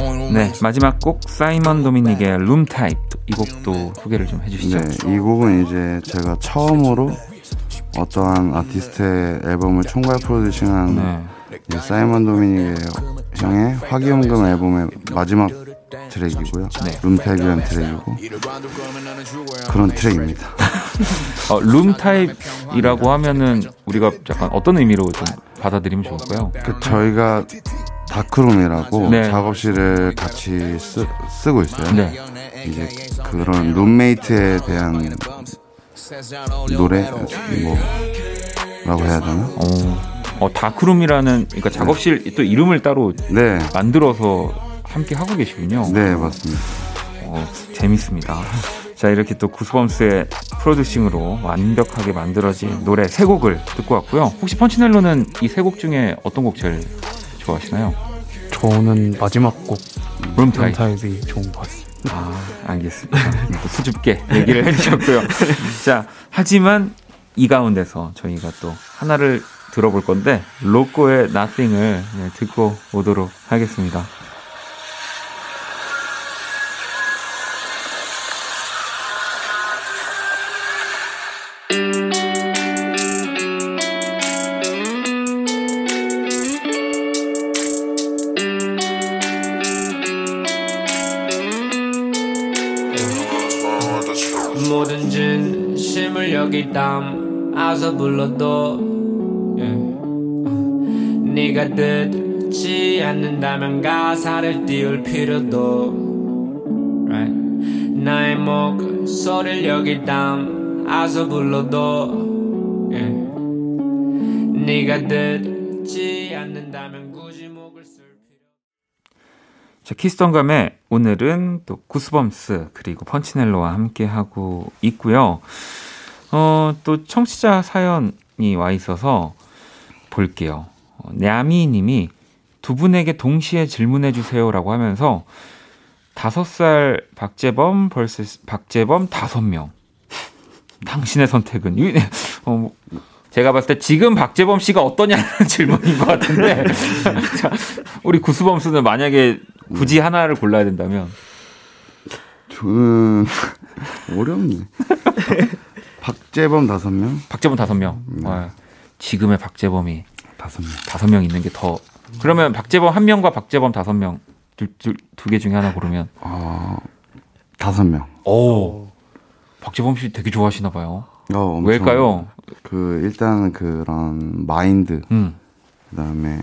no, no. 네. 마지막 곡 사이먼 도미닉의 Room Type 이 곡도 소개를 좀 해주시죠. 네, 이 곡은 이제 제가 처음으로 어떠한 아티스트의 앨범을 총괄 프로듀싱한 네. 사이먼 도미닉의 형의 화기엄금 앨범의 마지막 트랙이고요. 네. Room Type이라는 트랙이고 그런 트랙입니다. *laughs* 어, Room Type이라고 하면은 우리가 약간 어떤 의미로 좀 받아들이면 좋을까요? 그 저희가 Darkroom이라고 네. 작업실을 같이 쓰, 쓰고 있어요. 네. 이제 그런 룸메이트에 대한 노래 뭐라고 해야 되나? 어, 어 Darkroom이라는 그러니까 작업실 또 이름을 따로 네, 만들어서 함께 하고 계시군요. 네 맞습니다. 어, 재밌습니다. 자 이렇게 또 구스범스의 프로듀싱으로 완벽하게 만들어진 노래 세 곡을 듣고 왔고요. 혹시 펀치넬로는 이 세 곡 중에 어떤 곡 제일 좋아하시나요? 저는 마지막 곡 룸 타입. 타입이 좋은 것 같습니다. 아, 알겠습니다. 또 수줍게 얘기를 해주셨고요. *laughs* 자, 하지만 이 가운데서 저희가 또 하나를 들어볼 건데, 로꼬의 Nothing을 네, 듣고 오도록 하겠습니다. 담아서 불러도 yeah. 네가 듣지 않는다면 가사를 띄울 필요도. 나의 목소리를 여기 담아서 불러도 yeah. 네가 듣지 않 않는다면 굳이 목을 쓸 필요 자, 키스톤감에 오늘은 또 구스범스 그리고 펀치넬로와 함께 하고 있고요. 어, 또 청취자 사연이 와 있어서 볼게요. 어, 냐미 님이 두 분에게 동시에 질문해 주세요라고 하면서 다섯 살 박재범 vs 박재범 다섯 명. 당신의 선택은 유- 어, 제가 봤을 때 지금 박재범 씨가 어떠냐는 *laughs* 질문인 것 같은데 *laughs* 자, 우리 구스범스는 만약에 굳이 하나를 골라야 된다면 저는 어렵네. 박재범 다섯 명, 박재범 다섯 명. 와, 지금의 박재범이 다섯 명. 다섯 명 있는 게 더. 그러면 박재범 한 명과 박재범 다섯 명두개 중에 하나 고르면 어, 다섯 명. 오 박재범 씨 되게 좋아하시나 봐요. 어, 왜일까요? 그 일단 그런 마인드, 음. 그다음에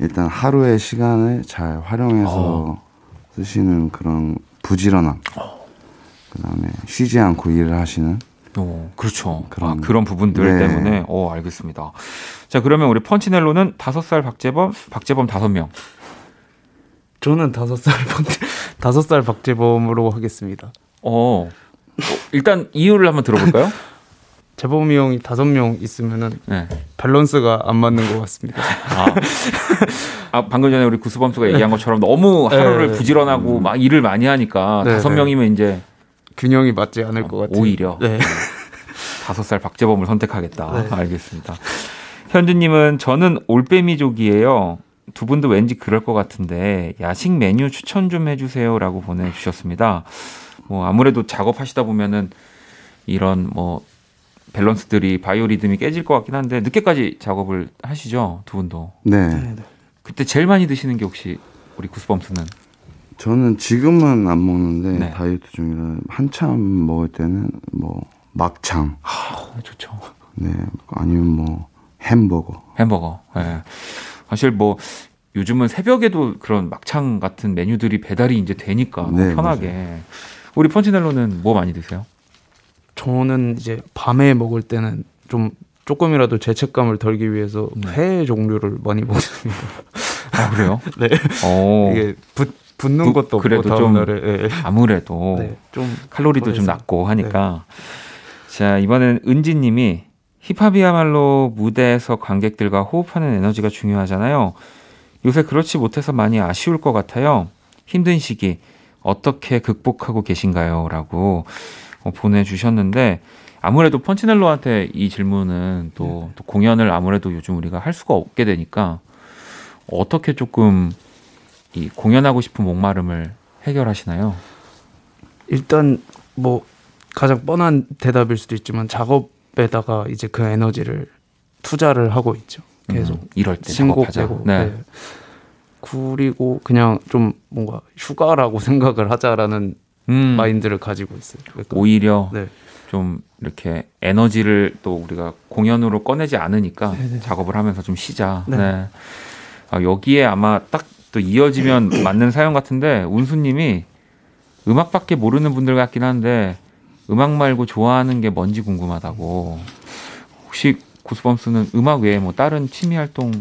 일단 하루의 시간을 잘 활용해서 어. 쓰시는 그런 부지런함. 그다음에 쉬지 않고 일을 하시는 오, 그렇죠. 그런- 그런, 아, 그런 부분들 네. 때문에, 오, 알겠습니다. 자, 그러면 우리 펀치넬로는 다섯 살 박재범, 박재범 다섯 명. 저는 다섯 살 박, 다섯 살 박재범으로 하겠습니다. 어, 어, 일단 이유를 한번 들어볼까요? *laughs* 재범이 형이 다섯 명 있으면은 네. 밸런스가 안 맞는 것 같습니다. 아, 아, 방금 전에 우리 구수범수가 얘기한 것처럼 너무 하루를 네. 부지런하고 막 일을 많이 하니까 네, 다섯 네. 명이면 이제 균형이 맞지 않을 것 같아요. 오히려 네. *laughs* 다섯 살 박재범을 선택하겠다. 네. 알겠습니다. 현주님은 저는 올빼미족이에요. 두 분도 왠지 그럴 것 같은데 야식 메뉴 추천 좀 해주세요라고 보내주셨습니다. 뭐 아무래도 작업하시다 보면은 이런 뭐 밸런스들이 바이오리듬이 깨질 것 같긴 한데 늦게까지 작업을 하시죠 두 분도. 네. 그때 제일 많이 드시는 게 혹시 우리 구스범스는 저는 지금은 안 먹는데 네. 다이어트 중이라 한참 먹을 때는 뭐 막창, 아, 좋죠. 네 아니면 뭐 햄버거. 햄버거. 예. 사실 뭐 요즘은 새벽에도 그런 막창 같은 메뉴들이 배달이 이제 되니까 너무 네, 편하게. 우리 펀치넬로는 뭐 많이 드세요? 저는 이제 밤에 먹을 때는 좀 조금이라도 죄책감을 덜기 위해서 네. 회 종류를 많이 먹습니다. 아 그래요? *laughs* 네. 어, 이게 붙, 붙는 부- 것도 그래도 좀 다음날에 예. 아무래도 *laughs* 네, 좀 칼로리도 좀. 낮고 하니까. 자 이번엔 은지님이 힙합이야말로 무대에서 관객들과 호흡하는 에너지가 중요하잖아요. 요새 그렇지 못해서 많이 아쉬울 것 같아요. 힘든 시기 어떻게 극복하고 계신가요?라고 어, 보내주셨는데 아무래도 펀치넬로한테 이 질문은 또, 또 공연을 아무래도 요즘 우리가 할 수가 없게 되니까 어떻게 조금 이 공연하고 싶은 목마름을 해결하시나요? 일단 뭐 가장 뻔한 대답일 수도 있지만 작업에다가 이제 그 에너지를 투자를 하고 있죠. 계속 음, 이럴 때 신곡 작업하자. 내고 네. 네. 그리고 그냥 좀 뭔가 휴가라고 *laughs* 생각을 하자라는 음, 마인드를 가지고 있어요. 그러니까 오히려 네. 좀 이렇게 에너지를 또 우리가 공연으로 꺼내지 않으니까 네네. 작업을 하면서 좀 쉬자. 네. 네. 아, 여기에 아마 딱 또 이어지면 *clears throat* 맞는 사연 같은데 운수님이 음악밖에 모르는 분들 같긴 한데 음악 말고 좋아하는 게 뭔지 궁금하다고. 혹시 Goosebumps는 음악 외에 뭐 다른 취미 활동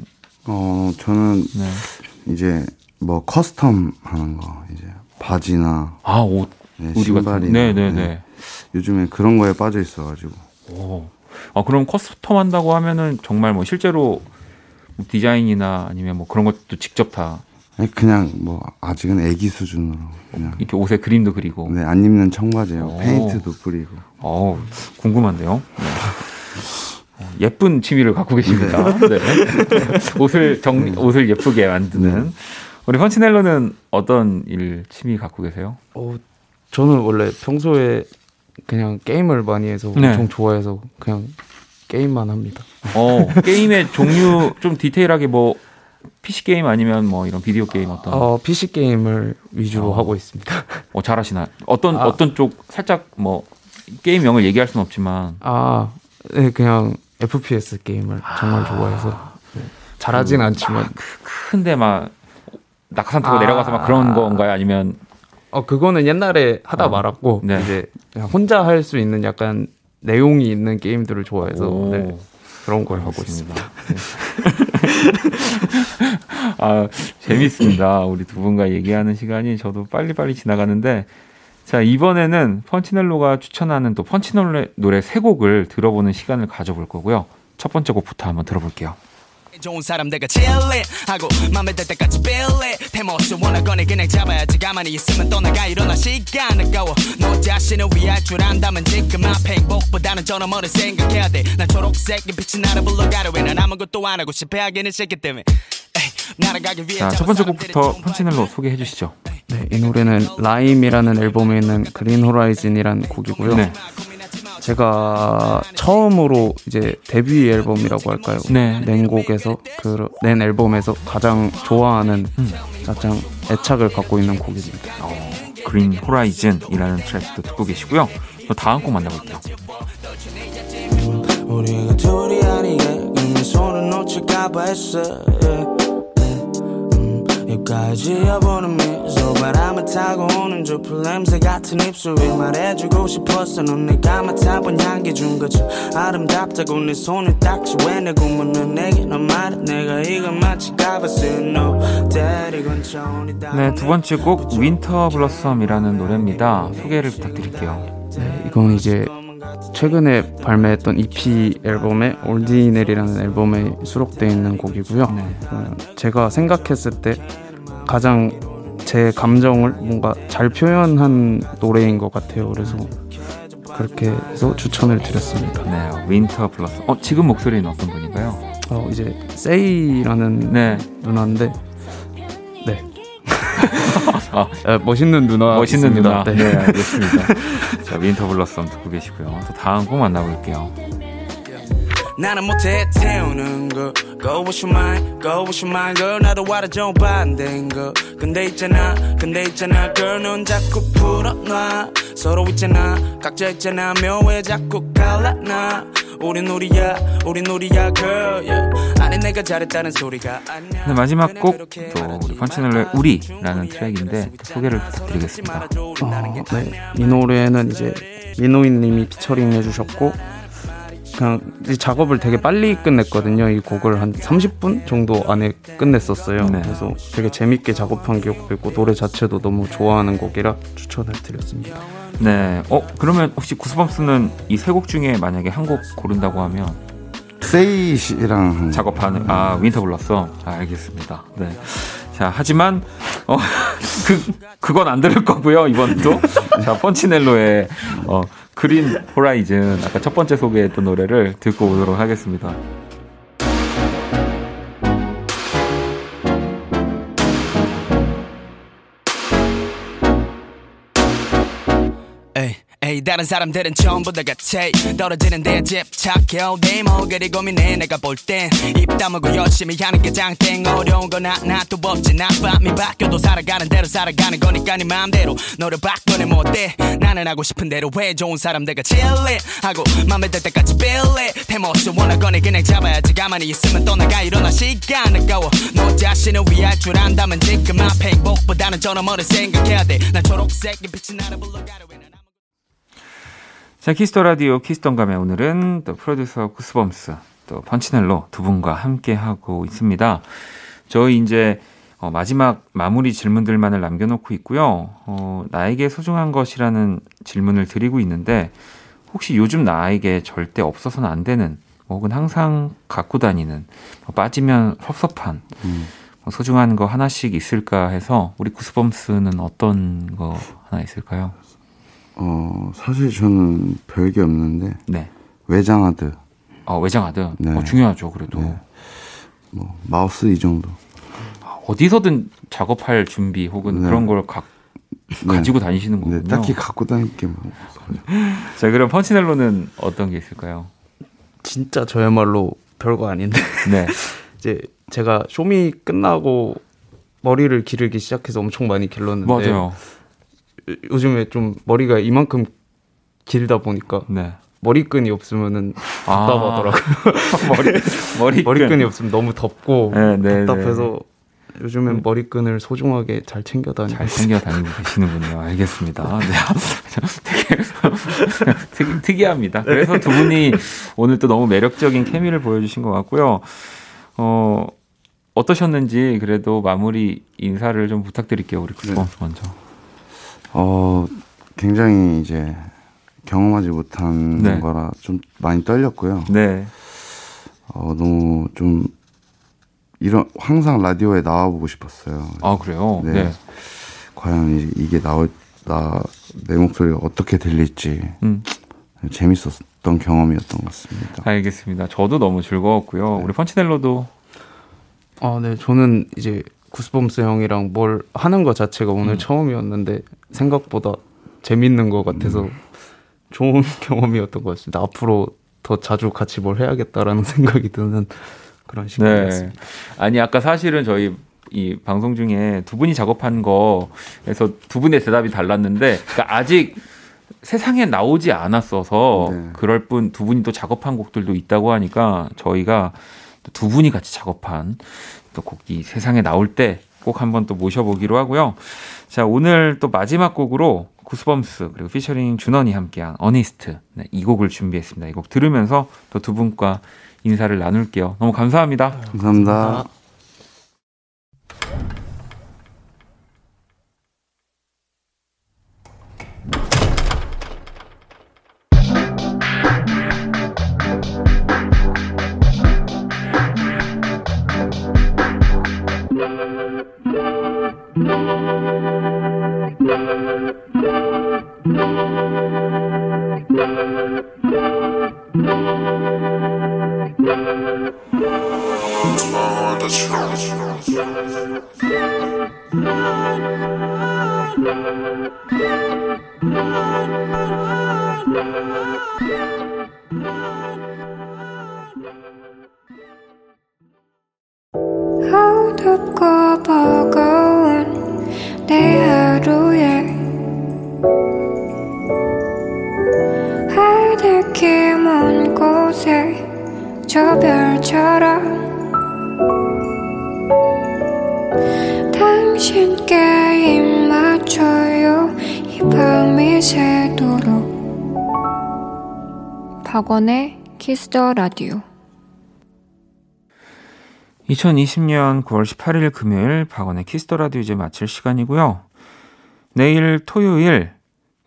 어 저는 네. 이제 뭐 custom 하는 거 이제 바지나 아, 옷. 네, 같은 신발이나 네, 네, 네. 네. 요즘에 그런 거에 빠져 있어가지고 오. 아, 그럼 custom 한다고 하면은 정말 뭐 실제로 뭐 디자인이나 아니면 뭐 그런 것도 직접 다 그냥 뭐 아직은 애기 수준으로 그냥 이렇게 옷에 그림도 그리고. 네, 안 입는 청바지에 오. 페인트도 뿌리고 어 궁금한데요. 네. 어, 예쁜 취미를 갖고 계십니다. 네. *laughs* 옷을 정 옷을 예쁘게 만드는 우리 펀치넬로는 어떤 일 취미 갖고 계세요? 어, 저는 원래 평소에 그냥 게임을 많이 해서 네. 엄청 좋아해서 그냥 게임만 합니다. 어 게임의 종류 좀 디테일하게 뭐 PC 게임 아니면 뭐 이런 비디오 게임 어떤 어, 어, PC 게임을 위주로 어. 하고 있습니다. 잘하시나? 어떤 아. 어떤 쪽 살짝 뭐 게임명을 얘기할 수는 없지만 아, 네, 그냥 FPS 게임을 정말 좋아해서 네. 잘하진 않지만 큰데 막 낙하산 타고 아. 내려가서 막 그런 건가요? 아니면 어 그거는 옛날에 하다 어. 말았고 네. 이제 혼자 할 수 있는 약간 내용이 있는 게임들을 좋아해서 오. 네, 그런 걸 하고 있습니다. 알겠습니다. 네. 아, 재밌습니다. 우리 두 분과 얘기하는 시간이 저도 빨리빨리 지나가는데 자, 이번에는 펀치넬로가 추천하는 또 펀치넬로 노래 세 곡을 들어보는 시간을 가져볼 거고요. 첫 번째 곡부터 한번 들어볼게요. 좋은 사람 내가 칠래 하고 맘에 들 때까지 빌래 태모스 원하거니 그냥 잡아야지 가만히 있으면 떠나가 일어나 시간 아까워 너 자신을 위할 줄 안다면 지금 앞에 행복보다는 저 너머를 생각해야 돼난 초록색의 빛이 나를 불러가려 해난 아무것도 안 하고 실패하기는 싫기 때문에 자, 첫 번째 곡부터 종 펀치넬로 소개해 주시죠. 네, 이 노래는 라임이라는 앨범에 있는 그린 호라이즌이라는 곡이고요. 네. 제가 처음으로 이제 데뷔 앨범이라고 할까요? 네. 낸 곡에서 그 낸 앨범에서 가장 좋아하는 가장 애착을 갖고 있는 곡입니다. 어, 그린 호라이즌이라는 트랙도 듣고 계시고요. 또 다음 곡 만나볼게요. 입가에 지어보는 미소 바람을 타고 오는 조풀 냄새 같은 입술이 말해주고 싶었어 넌 내가 맡아본 향기 준 거지 아름답다고 내 손을 닦지 왜내 구문은 내게 너 말해 내가 이거 마치 가봤어 너 데리고 천이 네, 두 번째 곡 윈터 블러썸이라는 노래입니다. 소개를 부탁드릴게요. 네, 이건 이제 최근에 발매했던 EP 앨범의 올디넬이라는 앨범에 수록되어 있는 곡이고요. 네. 어, 제가 생각했을 때 가장 제 감정을 뭔가 잘 표현한 노래인 것 같아요. 그래서 그렇게 해서 추천을 드렸습니다. 네, Winter Blossom. 어, 지금 목소리는 어떤 분인가요? 어, 이제 세이라는 네. 누나인데 네. *laughs* 아, 아, 멋있는 누나 멋있는 있습니다. 누나. 네, 알겠습니다. 자, Winter Blossom 듣고 계시고요. 또 다음 곡 만나볼게요. 나는 못해 태우는 거 Go with your mind, go with your mind girl 나도 와라 좀 반대인 거 근데 있잖아, 근데 있잖아 girl 넌 자꾸 풀어놔 서로 있잖아, 각자 있잖아 묘해 자꾸 갈라놔 우린 우리야, 우린 우리야 girl yeah. 아니 내가 잘했다는 소리가 네, 마지막 곡 또 우리 마. 펀치넬로의 우리라는 트랙인데 또 소개를 부탁드리겠습니다. 어, 네. 이 노래는 이제 미노이님이 피처링 해주셨고 그냥 이 작업을 되게 빨리 끝냈거든요. 이 곡을 한 30분 정도 안에 끝냈었어요. 네. 그래서 되게 재밌게 작업한 기억도 있고 노래 자체도 너무 좋아하는 곡이라 추천을 드렸습니다. 네. 어, 그러면 혹시 Goosebumps는 이 세 곡 중에 만약에 한 곡 고른다고 하면 세이 씨랑 작업하는 아 Winter Blossom 아, 알겠습니다. 네. 자 하지만 어, *laughs* 그 그건 안 들을 거고요 이번도 자 펀치넬로의 어, 그린 호라이즌 아까 첫 번째 소개했던 노래를 듣고 오도록 하겠습니다. 에이, 다른 사람들은 전부 다 같아. 떨어지는 데 집착해. 내 머리를 고민해. 내가 볼 땐 입 다물고 열심히 하는 게 장땡. 어려운 건 하나도 없지. 나 밤이 바뀌어도 살아가는 대로 살아가는 거니까 네 맘대로 너를 바꾸면 어때? 나는 하고 싶은 대로 해. 좋은 사람들과 칠래 하고 맘에 들 때까지 빌래. 태모스 원하거니 그냥 잡아야지. 가만히 있으면 떠나가 일어나 시간 아까워. 너 자신을 위할 줄 안다면 지금 앞에 행복보다는 저 너머를 생각해야 돼난 초록색의 빛이 나를 불러가려 해. 난 자 키스터 라디오 키스ton 감에 오늘은 또 프로듀서 Goosebumps 또 punchnello 두 분과 함께 하고 있습니다. 저희 이제 어, 마지막 마무리 질문들만을 남겨놓고 있고요. 어, 나에게 소중한 것이라는 질문을 드리고 있는데 혹시 요즘 나에게 절대 없어서는 안 되는 혹은 항상 갖고 다니는 뭐 빠지면 섭섭한 음. 뭐 소중한 거 하나씩 있을까 해서 우리 구스범스는 어떤 거 하나 있을까요? 어 사실 저는 별게 없는데 네. 외장하드 어, 외장하드. 네. 어, 중요하죠, 그래도. 네. 뭐 마우스 이 정도 어디서든 작업할 준비 혹은 네. 그런 걸 가, 가지고 다니시는 거군요. 네, 딱히 갖고 다닐 게 뭐. *laughs* 자, 그럼 펀치넬로는 어떤 게 있을까요? 진짜 저야말로 별거 아닌데 네. *laughs* 이제 제가 쇼미 끝나고 머리를 기르기 시작해서 엄청 많이 길렀는데 맞아요. 요- 요즘에 좀 머리가 이만큼 길다 보니까 네. 머리끈이 없으면은 답답하더라고요. *laughs* 머리, *laughs* 머리, 머리끈 이 없으면 너무 덥고 네, 네, 답답해서 요즘엔 머리끈을 소중하게 잘 챙겨 다니고 잘 챙겨 다니고 계시는군요. 알겠습니다. 네. *laughs* 되게 특, 특이합니다. 그래서 두 분이 오늘 또 너무 매력적인 케미를 보여주신 것 같고요. 어, 어떠셨는지 그래도 마무리 인사를 좀 부탁드릴게요. 우리 쿠스범스 먼저. 어, 굉장히 이제 경험하지 못한 네. 거라 좀 많이 떨렸고요. 네. 어, 너무 좀 이런 항상 라디오에 나와보고 싶었어요. 아, 그래요? 네. 네. 과연 이- 이게 나올 나내 목소리가 어떻게 들릴지 음. 재밌었던 경험이었던 것 같습니다. 알겠습니다. 저도 너무 즐거웠고요. 네. 우리 펀치넬로도 아, 네. 저는 이제 구스범스 형이랑 뭘 하는 것 자체가 오늘 처음이었는데 생각보다 재밌는 것 같아서 좋은 *laughs* 경험이었던 것 같습니다. 앞으로 더 자주 같이 뭘 해야겠다라는 생각이 드는 그런 네. 시간이었습니다. 아니 아까 사실은 저희 이 방송 중에 두 분이 작업한 거에서 두 분의 대답이 달랐는데 그러니까 아직 세상에 나오지 않았어서 네. 그럴 뿐 두 분이 또 작업한 곡들도 있다고 하니까 저희가 또두 분이 같이 작업한 또 곡이 세상에 나올 때 꼭 한번 또 모셔보기로 하고요. 자 오늘 또 마지막 곡으로 구스범스 그리고 피처링 준원이 함께한 어니스트 네, 이 곡을 준비했습니다. 이 곡 들으면서 또 두 분과 인사를 나눌게요. 너무 감사합니다. 감사합니다. 어둡고 버거운 내 하루에 하늘길 먼 곳에 저 별처럼 당신께 입 맞춰요 이 밤이 새도록 박원의 Kiss the 라디오 2020년 9월 18일 금요일 박원의 Kiss the 라디오 이제 마칠 시간이고요. 내일 토요일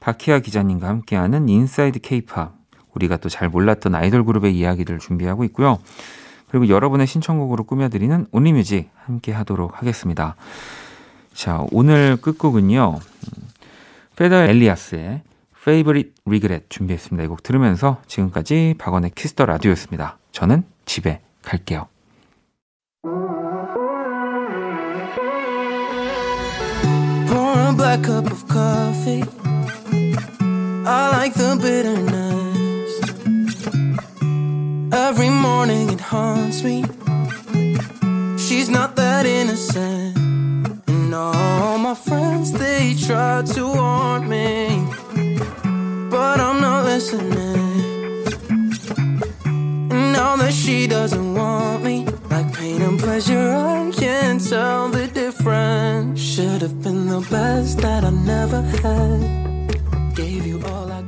박희아 기자님과 함께하는 Inside K-pop 우리가 또 잘 몰랐던 아이돌 그룹의 이야기들 준비하고 있고요. 그리고 여러분의 신청곡으로 꾸며드리는 Only Music 함께 하도록 하겠습니다. 자, 오늘 끝곡은요. 음, Peder Elias의 Favorite Regret 준비했습니다. 이 곡 들으면서 지금까지 박원의 Kiss the 라디오였습니다. 저는 집에 갈게요. Black cup of coffee. I like the bitterness. Every morning it haunts me. She's not that innocent. All my friends, they try to warn me. But I'm not listening. And now that she doesn't want me, like pain and pleasure, I can't tell the difference. Should have been the best that I never had. Gave you all I